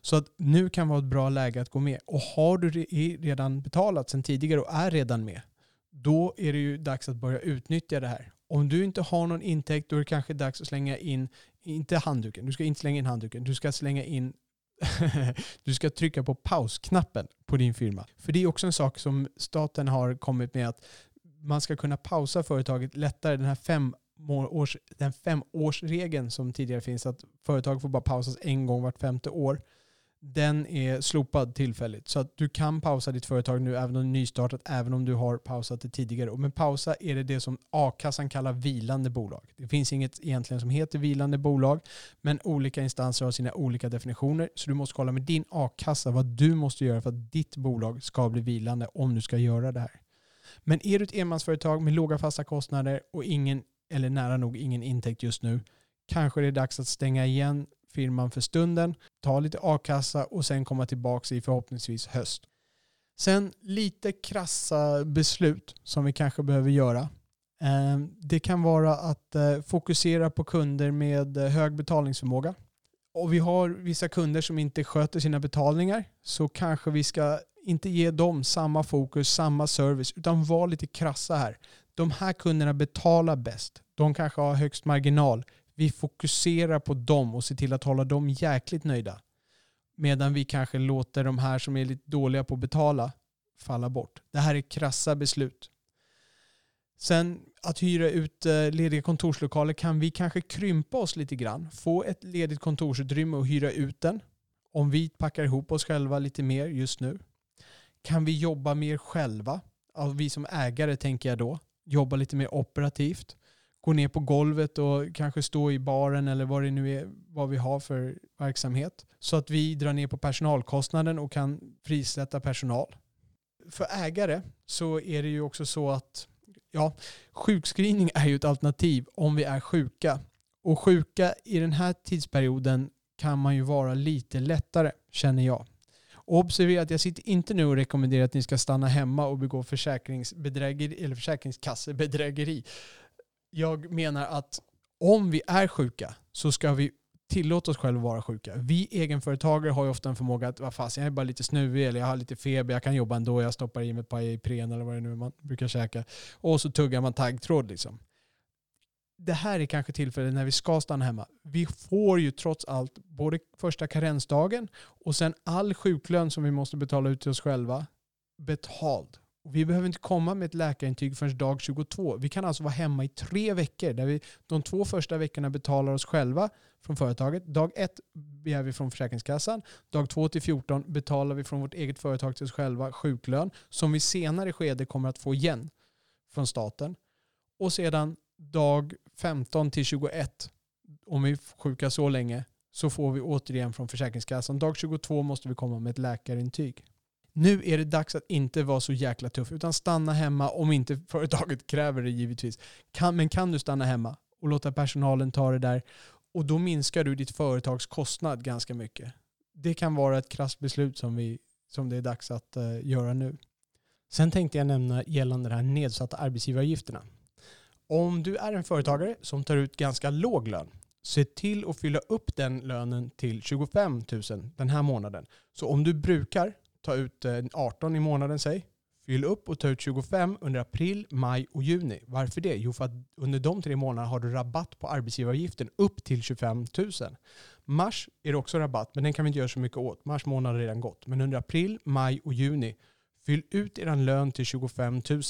Så att nu kan vara ett bra läge att gå med. Och har du redan betalat sedan tidigare och är redan med, då är det ju dags att börja utnyttja det här. Om du inte har någon intäkt, då är det kanske dags att slänga in, inte handduken, du ska inte slänga in handduken, du ska slänga in du ska trycka på pausknappen på din firma. För det är också en sak som staten har kommit med att man ska kunna pausa företaget lättare. Den här fem års, den femårsregeln som tidigare finns, att företag får bara pausas en gång vart femte år den är slopad tillfälligt. Så att du kan pausa ditt företag nu även om det är nystartat, även om du har pausat det tidigare. Och med pausa är det det som a-kassan kallar vilande bolag. Det finns inget egentligen som heter vilande bolag, men olika instanser har sina olika definitioner. Så du måste kolla med din a-kassa vad du måste göra för att ditt bolag ska bli vilande om du ska göra det här. Men är du ett enmansföretag med låga fasta kostnader och ingen, eller nära nog ingen intäkt just nu, kanske det är dags att stänga igen firman för stunden, ta lite a-kassa och sen komma tillbaka i förhoppningsvis höst. Sen lite krassa beslut som vi kanske behöver göra. Eh, det kan vara att eh, fokusera på kunder med hög betalningsförmåga. Och vi har vissa kunder som inte sköter sina betalningar så kanske vi ska inte ge dem samma fokus, samma service utan vara lite krassa här. De här kunderna betalar bäst. De kanske har högst marginal vi fokuserar på dem och ser till att hålla dem jäkligt nöjda. Medan vi kanske låter de här som är lite dåliga på att betala falla bort. Det här är krassa beslut. Sen att hyra ut eh, lediga kontorslokaler kan vi kanske krympa oss lite grann. Få ett ledigt kontorsutrymme och hyra ut den. Om vi packar ihop oss själva lite mer just nu. Kan vi jobba mer själva? Alltså vi som ägare tänker jag då. Jobba lite mer operativt gå ner på golvet och kanske stå i baren eller vad det nu är vad vi har för verksamhet. Så att vi drar ner på personalkostnaden och kan frisätta personal. För ägare så är det ju också så att ja, sjukskrivning är ju ett alternativ om vi är sjuka. Och sjuka i den här tidsperioden kan man ju vara lite lättare, känner jag. Och observera att jag sitter inte nu och rekommenderar att ni ska stanna hemma och begå försäkringsbedrägeri eller försäkringskassebedrägeri jag menar att om vi är sjuka så ska vi tillåta oss själva vara sjuka. Vi egenföretagare har ju ofta en förmåga att, vad fast jag är bara lite snuvig eller jag har lite feber, jag kan jobba ändå, jag stoppar i mig ett par Ipren eller vad det nu är man brukar käka. Och så tuggar man taggtråd liksom. Det här är kanske tillfället när vi ska stanna hemma. Vi får ju trots allt både första karensdagen och sen all sjuklön som vi måste betala ut till oss själva betald. Vi behöver inte komma med ett läkarintyg förrän dag 22. Vi kan alltså vara hemma i tre veckor där vi de två första veckorna betalar oss själva från företaget. Dag 1 begär vi från Försäkringskassan. Dag 2 till 14 betalar vi från vårt eget företag till oss själva sjuklön som vi senare skede kommer att få igen från staten. Och sedan dag 15 till 21, om vi är sjuka så länge, så får vi återigen från Försäkringskassan. Dag 22 måste vi komma med ett läkarintyg. Nu är det dags att inte vara så jäkla tuff, utan stanna hemma om inte företaget kräver det givetvis. Kan, men kan du stanna hemma och låta personalen ta det där och då minskar du ditt företags kostnad ganska mycket. Det kan vara ett krasst beslut som, vi, som det är dags att uh, göra nu. Sen tänkte jag nämna gällande de här nedsatta arbetsgivaravgifterna. Om du är en företagare som tar ut ganska låg lön se till att fylla upp den lönen till 25 000 den här månaden. Så om du brukar ta ut eh, 18 i månaden, säg, fyll upp och ta ut 25 under april, maj och juni. Varför det? Jo, för att under de tre månaderna har du rabatt på arbetsgivaravgiften upp till 25 000. Mars är det också rabatt, men den kan vi inte göra så mycket åt. Mars månad har redan gått. Men under april, maj och juni, fyll ut er lön till 25 000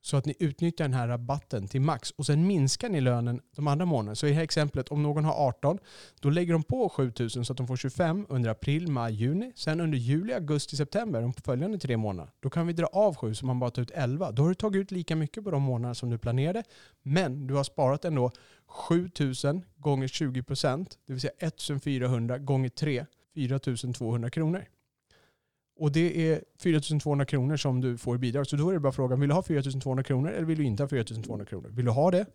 så att ni utnyttjar den här rabatten till max och sen minskar ni lönen de andra månaderna. Så i det här exemplet, om någon har 18, då lägger de på 7000 så att de får 25 under april, maj, juni. Sen under juli, augusti, september, de följande tre månaderna, då kan vi dra av 7 så man bara tar ut 11. Då har du tagit ut lika mycket på de månader som du planerade, men du har sparat ändå 7000 gånger 20 procent, det vill säga 1400 gånger 3, 4200 kronor. Och det är 4200 kronor som du får i bidrag. Så då är det bara frågan, vill du ha 4200 kronor eller vill du inte ha 4200 kronor? Vill du ha det,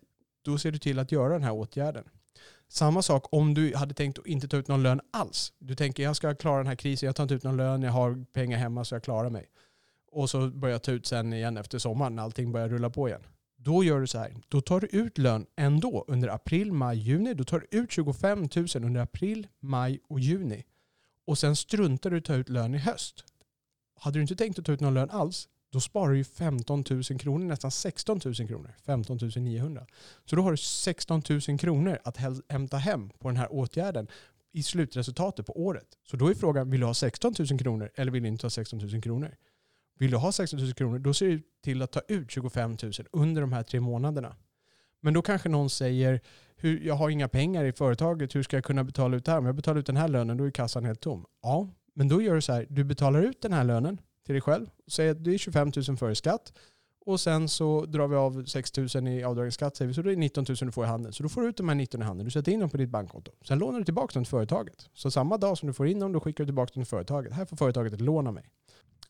då ser du till att göra den här åtgärden. Samma sak om du hade tänkt att inte ta ut någon lön alls. Du tänker jag ska klara den här krisen, jag tar inte ut någon lön, jag har pengar hemma så jag klarar mig. Och så börjar jag ta ut sen igen efter sommaren när allting börjar rulla på igen. Då gör du så här, då tar du ut lön ändå under april, maj, juni. Då tar du ut 25 000 under april, maj och juni. Och sen struntar du i att ta ut lön i höst. Hade du inte tänkt att ta ut någon lön alls, då sparar du ju 15 000 kronor, nästan 16 000 kronor. 15 900. Så då har du 16 000 kronor att hämta hem på den här åtgärden i slutresultatet på året. Så då är frågan, vill du ha 16 000 kronor eller vill du inte ha 16 000 kronor? Vill du ha 16 000 kronor, då ser du till att ta ut 25 000 under de här tre månaderna. Men då kanske någon säger, jag har inga pengar i företaget, hur ska jag kunna betala ut det här? Om jag betalar ut den här lönen, då är kassan helt tom. Ja, men då gör du så här, du betalar ut den här lönen till dig själv. Säg att det är 25 000 före skatt. Och sen så drar vi av 6 000 i avdragen skatt, så det är 19 000 du får i handen. Så då får du ut de här 19 i handen, du sätter in dem på ditt bankkonto. Sen lånar du tillbaka dem till företaget. Så samma dag som du får in dem, då skickar du tillbaka dem till företaget. Här får företaget ett lån av mig.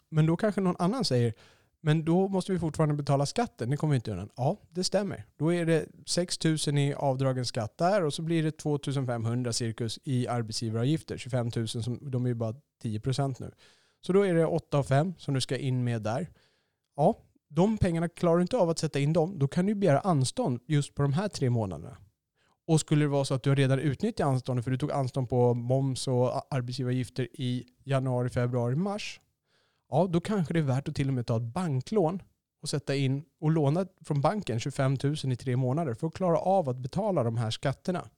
Men då kanske någon annan säger, men då måste vi fortfarande betala skatten, det kommer vi inte undan. Ja, det stämmer. Då är det 6 000 i avdragen skatt där och så blir det 2 500 cirkus i arbetsgivaravgifter. 25 000, som, de är ju bara 10 procent nu. Så då är det 8 och 5 som du ska in med där. Ja, de pengarna klarar du inte av att sätta in dem, då kan du begära anstånd just på de här tre månaderna. Och skulle det vara så att du redan utnyttjat anståndet, för du tog anstånd på moms och arbetsgivaravgifter i januari, februari, mars, ja då kanske det är värt att till och med ta ett banklån och sätta in och låna från banken 25 000 i tre månader för att klara av att betala de här skatterna.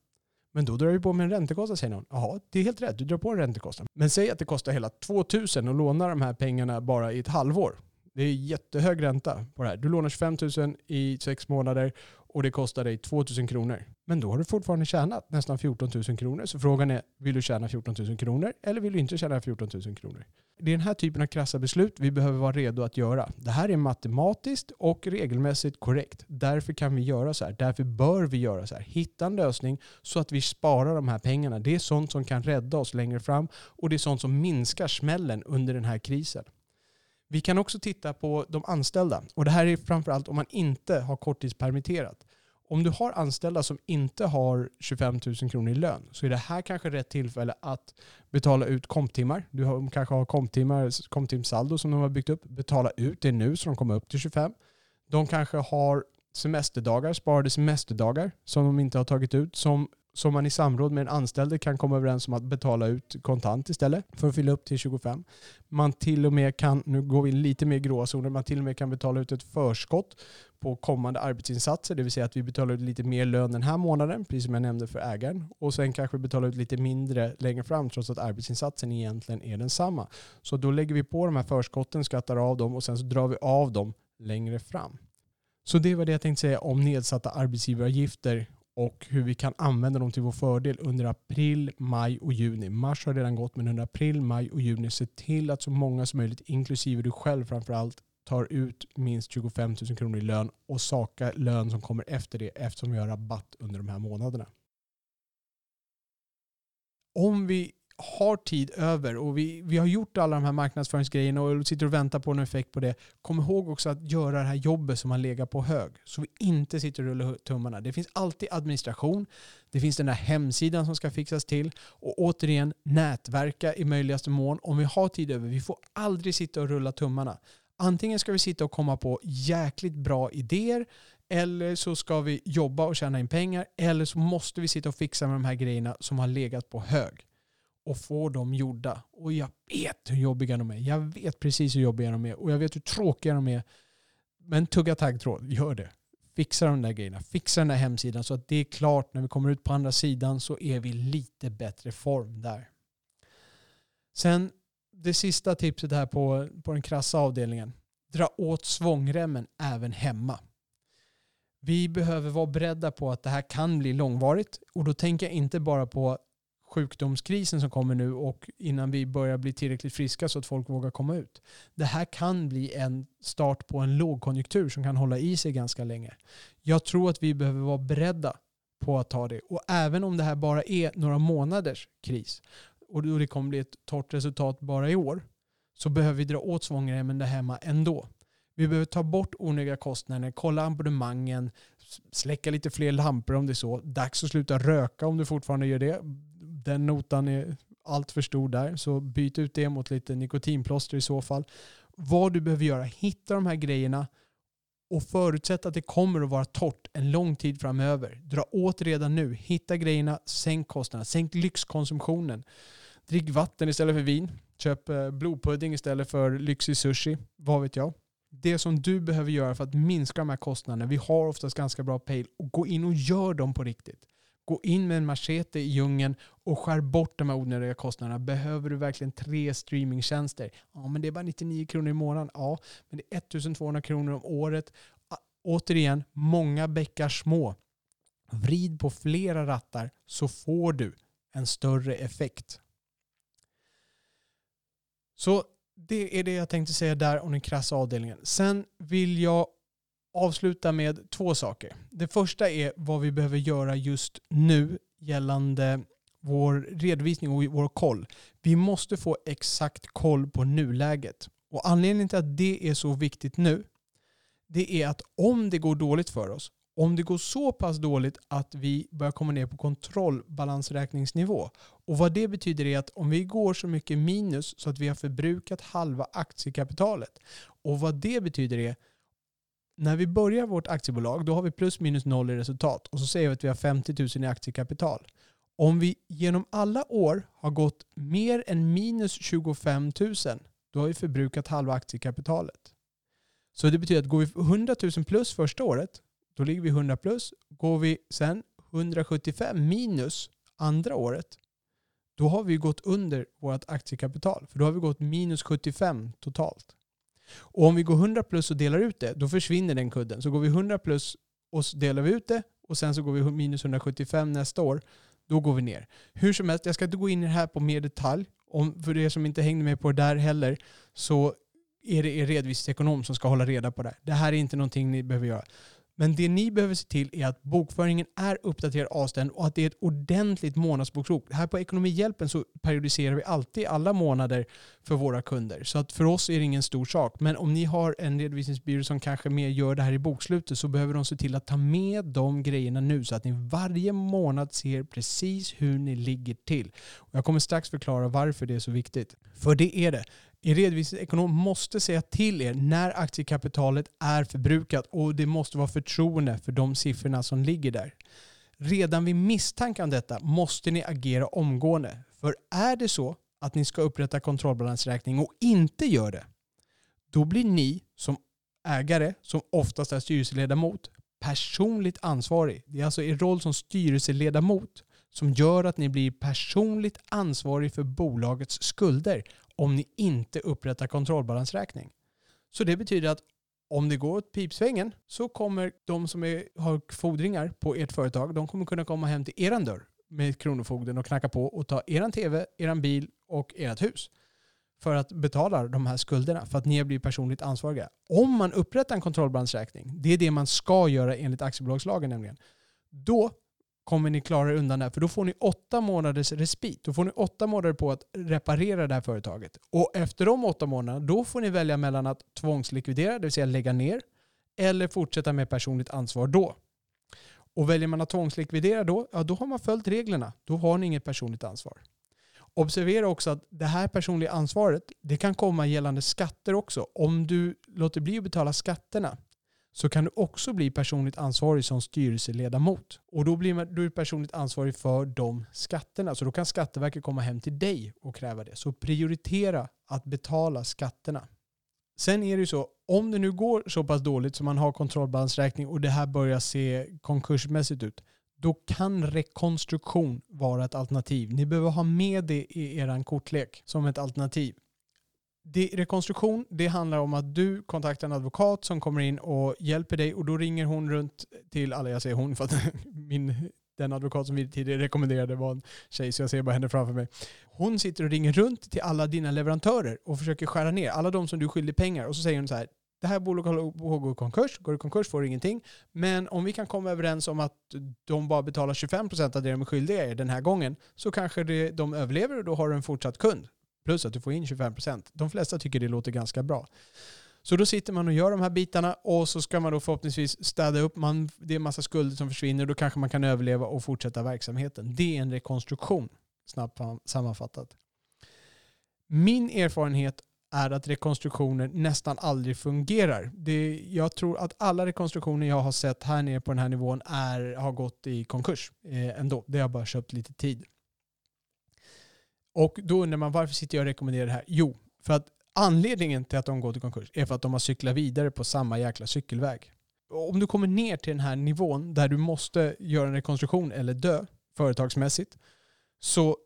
Men då drar du på med en räntekostnad säger någon. Jaha, det är helt rätt. Du drar på en räntekostnad. Men säg att det kostar hela 2000 att låna de här pengarna bara i ett halvår. Det är jättehög ränta på det här. Du lånar 25 000 i sex månader och det kostar dig 2000 kronor. Men då har du fortfarande tjänat nästan 14 000 kronor. Så frågan är, vill du tjäna 14 000 kronor eller vill du inte tjäna 14 000 kronor? Det är den här typen av krassa beslut vi behöver vara redo att göra. Det här är matematiskt och regelmässigt korrekt. Därför kan vi göra så här. Därför bör vi göra så här. Hitta en lösning så att vi sparar de här pengarna. Det är sånt som kan rädda oss längre fram och det är sånt som minskar smällen under den här krisen. Vi kan också titta på de anställda. Och det här är framförallt om man inte har korttidspermitterat. Om du har anställda som inte har 25 000 kronor i lön så är det här kanske rätt tillfälle att betala ut komptimmar. Du har, kanske har komptimmar, komptimsaldo som de har byggt upp. Betala ut det nu så de kommer upp till 25. De kanske har semesterdagar, sparade semesterdagar som de inte har tagit ut som som man i samråd med den anställde kan komma överens om att betala ut kontant istället för att fylla upp till 25. Man till och med kan, nu går vi in lite mer gråzoner, man till och med kan betala ut ett förskott på kommande arbetsinsatser, det vill säga att vi betalar ut lite mer lön den här månaden, precis som jag nämnde för ägaren, och sen kanske betala ut lite mindre längre fram trots att arbetsinsatsen egentligen är densamma. Så då lägger vi på de här förskotten, skattar av dem och sen så drar vi av dem längre fram. Så det var det jag tänkte säga om nedsatta arbetsgivaravgifter och hur vi kan använda dem till vår fördel under april, maj och juni. Mars har redan gått, men under april, maj och juni se till att så många som möjligt, inklusive du själv framförallt, tar ut minst 25 000 kronor i lön och saka lön som kommer efter det eftersom vi har rabatt under de här månaderna. Om vi har tid över och vi, vi har gjort alla de här marknadsföringsgrejerna och sitter och väntar på en effekt på det. Kom ihåg också att göra det här jobbet som man legat på hög. Så vi inte sitter och rullar tummarna. Det finns alltid administration. Det finns den där hemsidan som ska fixas till. Och återigen, nätverka i möjligaste mån. Om vi har tid över. Vi får aldrig sitta och rulla tummarna. Antingen ska vi sitta och komma på jäkligt bra idéer eller så ska vi jobba och tjäna in pengar, eller så måste vi sitta och fixa med de här grejerna som har legat på hög och få dem gjorda. Och jag vet hur jobbiga de är. Jag vet precis hur jobbiga de är och jag vet hur tråkiga de är. Men tugga taggtråd, gör det. Fixa de där grejerna. Fixa den där hemsidan så att det är klart när vi kommer ut på andra sidan så är vi lite bättre form där. Sen det sista tipset här på, på den krassa avdelningen. Dra åt svångremmen även hemma. Vi behöver vara beredda på att det här kan bli långvarigt och då tänker jag inte bara på sjukdomskrisen som kommer nu och innan vi börjar bli tillräckligt friska så att folk vågar komma ut. Det här kan bli en start på en lågkonjunktur som kan hålla i sig ganska länge. Jag tror att vi behöver vara beredda på att ta det. Och även om det här bara är några månaders kris och det kommer bli ett torrt resultat bara i år så behöver vi dra åt svångremmen där hemma ändå. Vi behöver ta bort onödiga kostnader, kolla abonnemangen, släcka lite fler lampor om det är så. Dags att sluta röka om du fortfarande gör det. Den notan är allt för stor där, så byt ut det mot lite nikotinplåster i så fall. Vad du behöver göra, hitta de här grejerna och förutsätt att det kommer att vara torrt en lång tid framöver. Dra åt redan nu, hitta grejerna, sänk kostnaderna, sänk lyxkonsumtionen. Drick vatten istället för vin. Köp eh, blodpudding istället för lyxig sushi. Vad vet jag det som du behöver göra för att minska de här kostnaderna, vi har oftast ganska bra pejl, och gå in och gör dem på riktigt. Gå in med en machete i djungeln och skär bort de här onödiga kostnaderna. Behöver du verkligen tre streamingtjänster? Ja, men det är bara 99 kronor i månaden. Ja, men det är 1200 kronor om året. Återigen, många bäckar små. Vrid på flera rattar så får du en större effekt. Så det är det jag tänkte säga där om den krassa avdelningen. Sen vill jag avsluta med två saker. Det första är vad vi behöver göra just nu gällande vår redovisning och vår koll. Vi måste få exakt koll på nuläget. Och anledningen till att det är så viktigt nu, det är att om det går dåligt för oss, om det går så pass dåligt att vi börjar komma ner på kontrollbalansräkningsnivå. Och vad det betyder är att om vi går så mycket minus så att vi har förbrukat halva aktiekapitalet. Och vad det betyder är när vi börjar vårt aktiebolag då har vi plus minus noll i resultat och så säger vi att vi har 50 000 i aktiekapital. Om vi genom alla år har gått mer än minus 25 000 då har vi förbrukat halva aktiekapitalet. Så det betyder att går vi 100 000 plus första året då ligger vi 100 plus. Går vi sen 175 minus andra året, då har vi gått under vårt aktiekapital. För då har vi gått minus 75 totalt. Och om vi går 100 plus och delar ut det, då försvinner den kudden. Så går vi 100 plus och delar vi ut det och sen så går vi minus 175 nästa år, då går vi ner. Hur som helst, jag ska inte gå in i det här på mer detalj. Om, för er som inte hängde med på det där heller, så är det er redovisningsekonom som ska hålla reda på det här. Det här är inte någonting ni behöver göra. Men det ni behöver se till är att bokföringen är uppdaterad avstämd och att det är ett ordentligt månadsbokslut. Här på Ekonomihjälpen så periodiserar vi alltid alla månader för våra kunder. Så att för oss är det ingen stor sak. Men om ni har en redovisningsbyrå som kanske mer gör det här i bokslutet så behöver de se till att ta med de grejerna nu så att ni varje månad ser precis hur ni ligger till. Och jag kommer strax förklara varför det är så viktigt. För det är det. En redovisningsekonom måste säga till er när aktiekapitalet är förbrukat och det måste vara förtroende för de siffrorna som ligger där. Redan vid misstanke om detta måste ni agera omgående. För är det så att ni ska upprätta kontrollbalansräkning och inte gör det, då blir ni som ägare, som oftast är styrelseledamot, personligt ansvarig. Det är alltså er roll som styrelseledamot som gör att ni blir personligt ansvarig för bolagets skulder om ni inte upprättar kontrollbalansräkning. Så det betyder att om det går åt pipsvängen så kommer de som är, har fordringar på ert företag, de kommer kunna komma hem till eran dörr med Kronofogden och knacka på och ta eran TV, eran bil och ert hus för att betala de här skulderna för att ni blir personligt ansvariga. Om man upprättar en kontrollbalansräkning, det är det man ska göra enligt aktiebolagslagen nämligen, då kommer ni klara er undan det här. För då får ni åtta månaders respit. Då får ni åtta månader på att reparera det här företaget. Och efter de åtta månaderna, då får ni välja mellan att tvångslikvidera, det vill säga lägga ner, eller fortsätta med personligt ansvar då. Och väljer man att tvångslikvidera då, ja då har man följt reglerna. Då har ni inget personligt ansvar. Observera också att det här personliga ansvaret, det kan komma gällande skatter också. Om du låter bli att betala skatterna så kan du också bli personligt ansvarig som styrelseledamot. Och då blir man, du personligt ansvarig för de skatterna. Så då kan Skatteverket komma hem till dig och kräva det. Så prioritera att betala skatterna. Sen är det ju så, om det nu går så pass dåligt som man har kontrollbalansräkning och det här börjar se konkursmässigt ut, då kan rekonstruktion vara ett alternativ. Ni behöver ha med det i er kortlek som ett alternativ. Det, rekonstruktion det handlar om att du kontaktar en advokat som kommer in och hjälper dig och då ringer hon runt till alla, jag säger hon för att min, den advokat som vi tidigare rekommenderade var en tjej så jag ser bara henne framför mig. Hon sitter och ringer runt till alla dina leverantörer och försöker skära ner alla de som du skyldig pengar och så säger hon så här det här bolaget håller på i konkurs. Går i konkurs får du ingenting. Men om vi kan komma överens om att de bara betalar 25% av det de är skyldiga er den här gången så kanske det, de överlever och då har du en fortsatt kund. Plus att du får in 25%. De flesta tycker det låter ganska bra. Så då sitter man och gör de här bitarna och så ska man då förhoppningsvis städa upp. Man, det är en massa skulder som försvinner och då kanske man kan överleva och fortsätta verksamheten. Det är en rekonstruktion, snabbt sammanfattat. Min erfarenhet är att rekonstruktioner nästan aldrig fungerar. Det, jag tror att alla rekonstruktioner jag har sett här nere på den här nivån är, har gått i konkurs eh, ändå. Det har bara köpt lite tid. Och då undrar man varför sitter jag och rekommenderar det här? Jo, för att anledningen till att de går till konkurs är för att de har cyklat vidare på samma jäkla cykelväg. Om du kommer ner till den här nivån där du måste göra en rekonstruktion eller dö företagsmässigt så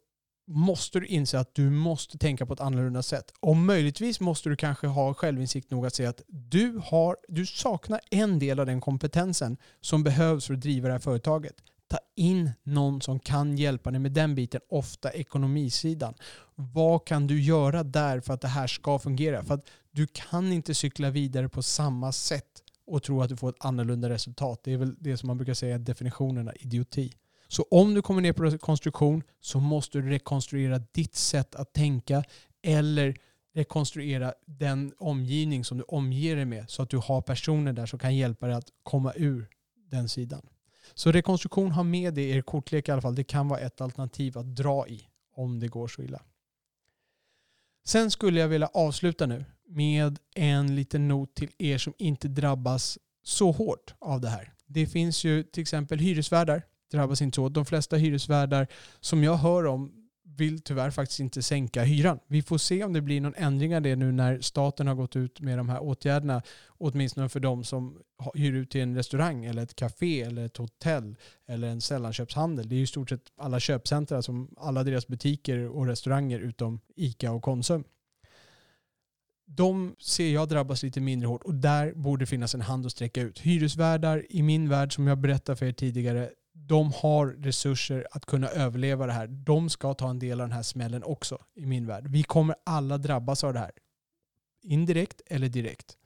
måste du inse att du måste tänka på ett annorlunda sätt. Och möjligtvis måste du kanske ha självinsikt nog att säga att du, har, du saknar en del av den kompetensen som behövs för att driva det här företaget. Ta in någon som kan hjälpa dig med den biten, ofta ekonomisidan. Vad kan du göra där för att det här ska fungera? För att du kan inte cykla vidare på samma sätt och tro att du får ett annorlunda resultat. Det är väl det som man brukar säga är definitionen av idioti. Så om du kommer ner på rekonstruktion så måste du rekonstruera ditt sätt att tänka eller rekonstruera den omgivning som du omger dig med så att du har personer där som kan hjälpa dig att komma ur den sidan. Så rekonstruktion, har med det i er kortlek i alla fall. Det kan vara ett alternativ att dra i om det går så illa. Sen skulle jag vilja avsluta nu med en liten not till er som inte drabbas så hårt av det här. Det finns ju till exempel hyresvärdar drabbas inte så. De flesta hyresvärdar som jag hör om vill tyvärr faktiskt inte sänka hyran. Vi får se om det blir någon ändring av det nu när staten har gått ut med de här åtgärderna. Åtminstone för de som hyr ut till en restaurang eller ett café eller ett hotell eller en sällanköpshandel. Det är ju i stort sett alla köpcentra som alla deras butiker och restauranger utom ICA och Konsum. De ser jag drabbas lite mindre hårt och där borde finnas en hand att sträcka ut. Hyresvärdar i min värld som jag berättade för er tidigare de har resurser att kunna överleva det här. De ska ta en del av den här smällen också i min värld. Vi kommer alla drabbas av det här. Indirekt eller direkt.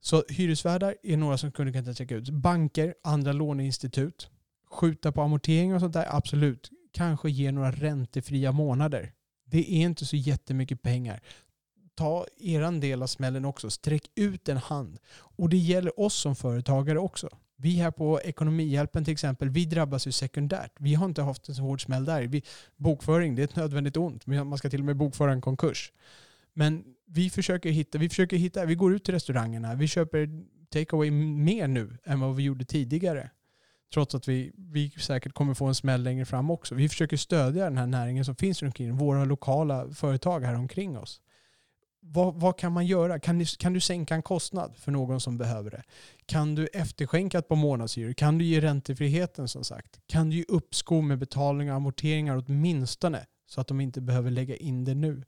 Så hyresvärdar är några som kunde kunna checka ut. Banker, andra låneinstitut, skjuta på amorteringar och sånt där, absolut. Kanske ge några räntefria månader. Det är inte så jättemycket pengar. Ta eran del av smällen också. Sträck ut en hand. Och det gäller oss som företagare också. Vi här på Ekonomihjälpen till exempel, vi drabbas ju sekundärt. Vi har inte haft en så hård smäll där. Vi, bokföring, det är ett nödvändigt ont. Man ska till och med bokföra en konkurs. Men vi försöker hitta, vi försöker hitta, vi går ut till restaurangerna, vi köper takeaway mer nu än vad vi gjorde tidigare. Trots att vi, vi säkert kommer få en smäll längre fram också. Vi försöker stödja den här näringen som finns runt omkring, våra lokala företag här omkring oss vad, vad, kan man göra? Kan du, kan du sänka en kostnad för någon som behöver det? Kan du efterskänka ett par månadshyror? Kan du ge räntefriheten som sagt? Kan du ge uppskov med betalningar och amorteringar åtminstone så att de inte behöver lägga in det nu?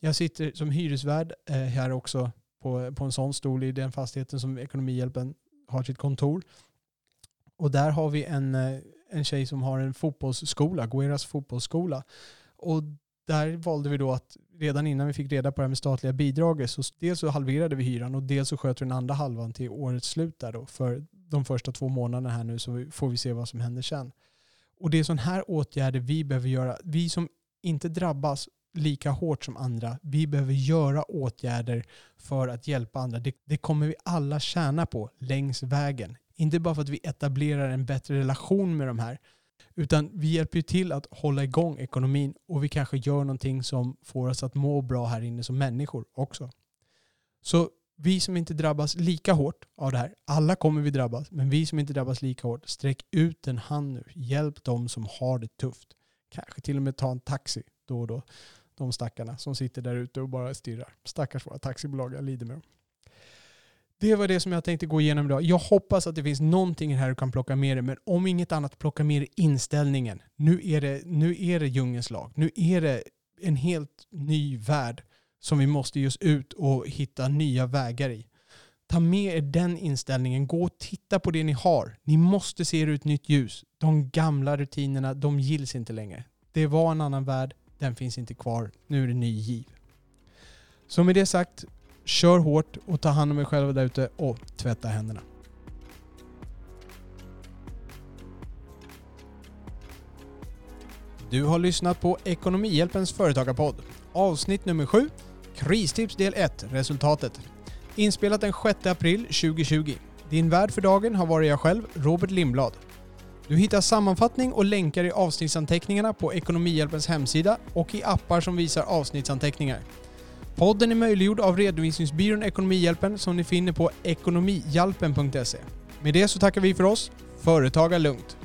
Jag sitter som hyresvärd eh, här också på, på en sån stol i den fastigheten som Ekonomihjälpen har sitt kontor. Och där har vi en, eh, en tjej som har en fotbollsskola, Gueras fotbollsskola. Och där valde vi då att redan innan vi fick reda på det här med statliga bidraget så dels så halverade vi hyran och dels så sköt vi den andra halvan till årets slut där då. För de första två månaderna här nu så får vi se vad som händer sen. Och det är sådana här åtgärder vi behöver göra. Vi som inte drabbas lika hårt som andra. Vi behöver göra åtgärder för att hjälpa andra. Det, det, kommer vi alla tjäna på längs vägen. Inte bara för att vi etablerar en bättre relation med de här utan vi hjälper ju till att hålla igång ekonomin och vi kanske gör någonting som får oss att må bra här inne som människor också. Så vi som inte drabbas lika hårt av det här, alla kommer vi drabbas, men vi som inte drabbas lika hårt, sträck ut en hand nu. Hjälp de som har det tufft. Kanske till och med ta en taxi då och då. De stackarna som sitter där ute och bara stirrar. Stackars våra taxibolag, jag lider med dem. Det var det som jag tänkte gå igenom idag. Jag hoppas att det finns någonting här du kan plocka med dig, men om inget annat plocka med dig inställningen. Nu är det, nu är det djungelns lag. Nu är det en helt ny värld som vi måste just ut och hitta nya vägar i. Ta med er den inställningen. Gå och titta på det ni har. Ni måste se er ut nytt ljus. De gamla rutinerna, de gills inte längre. Det var en annan värld. Den finns inte kvar. Nu är det ny giv. Så med det sagt, kör hårt och ta hand om er själva där ute och tvätta händerna. Du har lyssnat på Ekonomihjälpens företagarpodd. Avsnitt nummer 7. Kristips del 1. Resultatet. Inspelat den 6 april 2020. Din värd för dagen har varit jag själv, Robert Lindblad. Du hittar sammanfattning och länkar i avsnittsanteckningarna på Ekonomihjälpens hemsida och i appar som visar avsnittsanteckningar. Podden är möjliggjord av redovisningsbyrån Ekonomihjälpen som ni finner på ekonomihjälpen.se. Med det så tackar vi för oss. Företaga lugnt!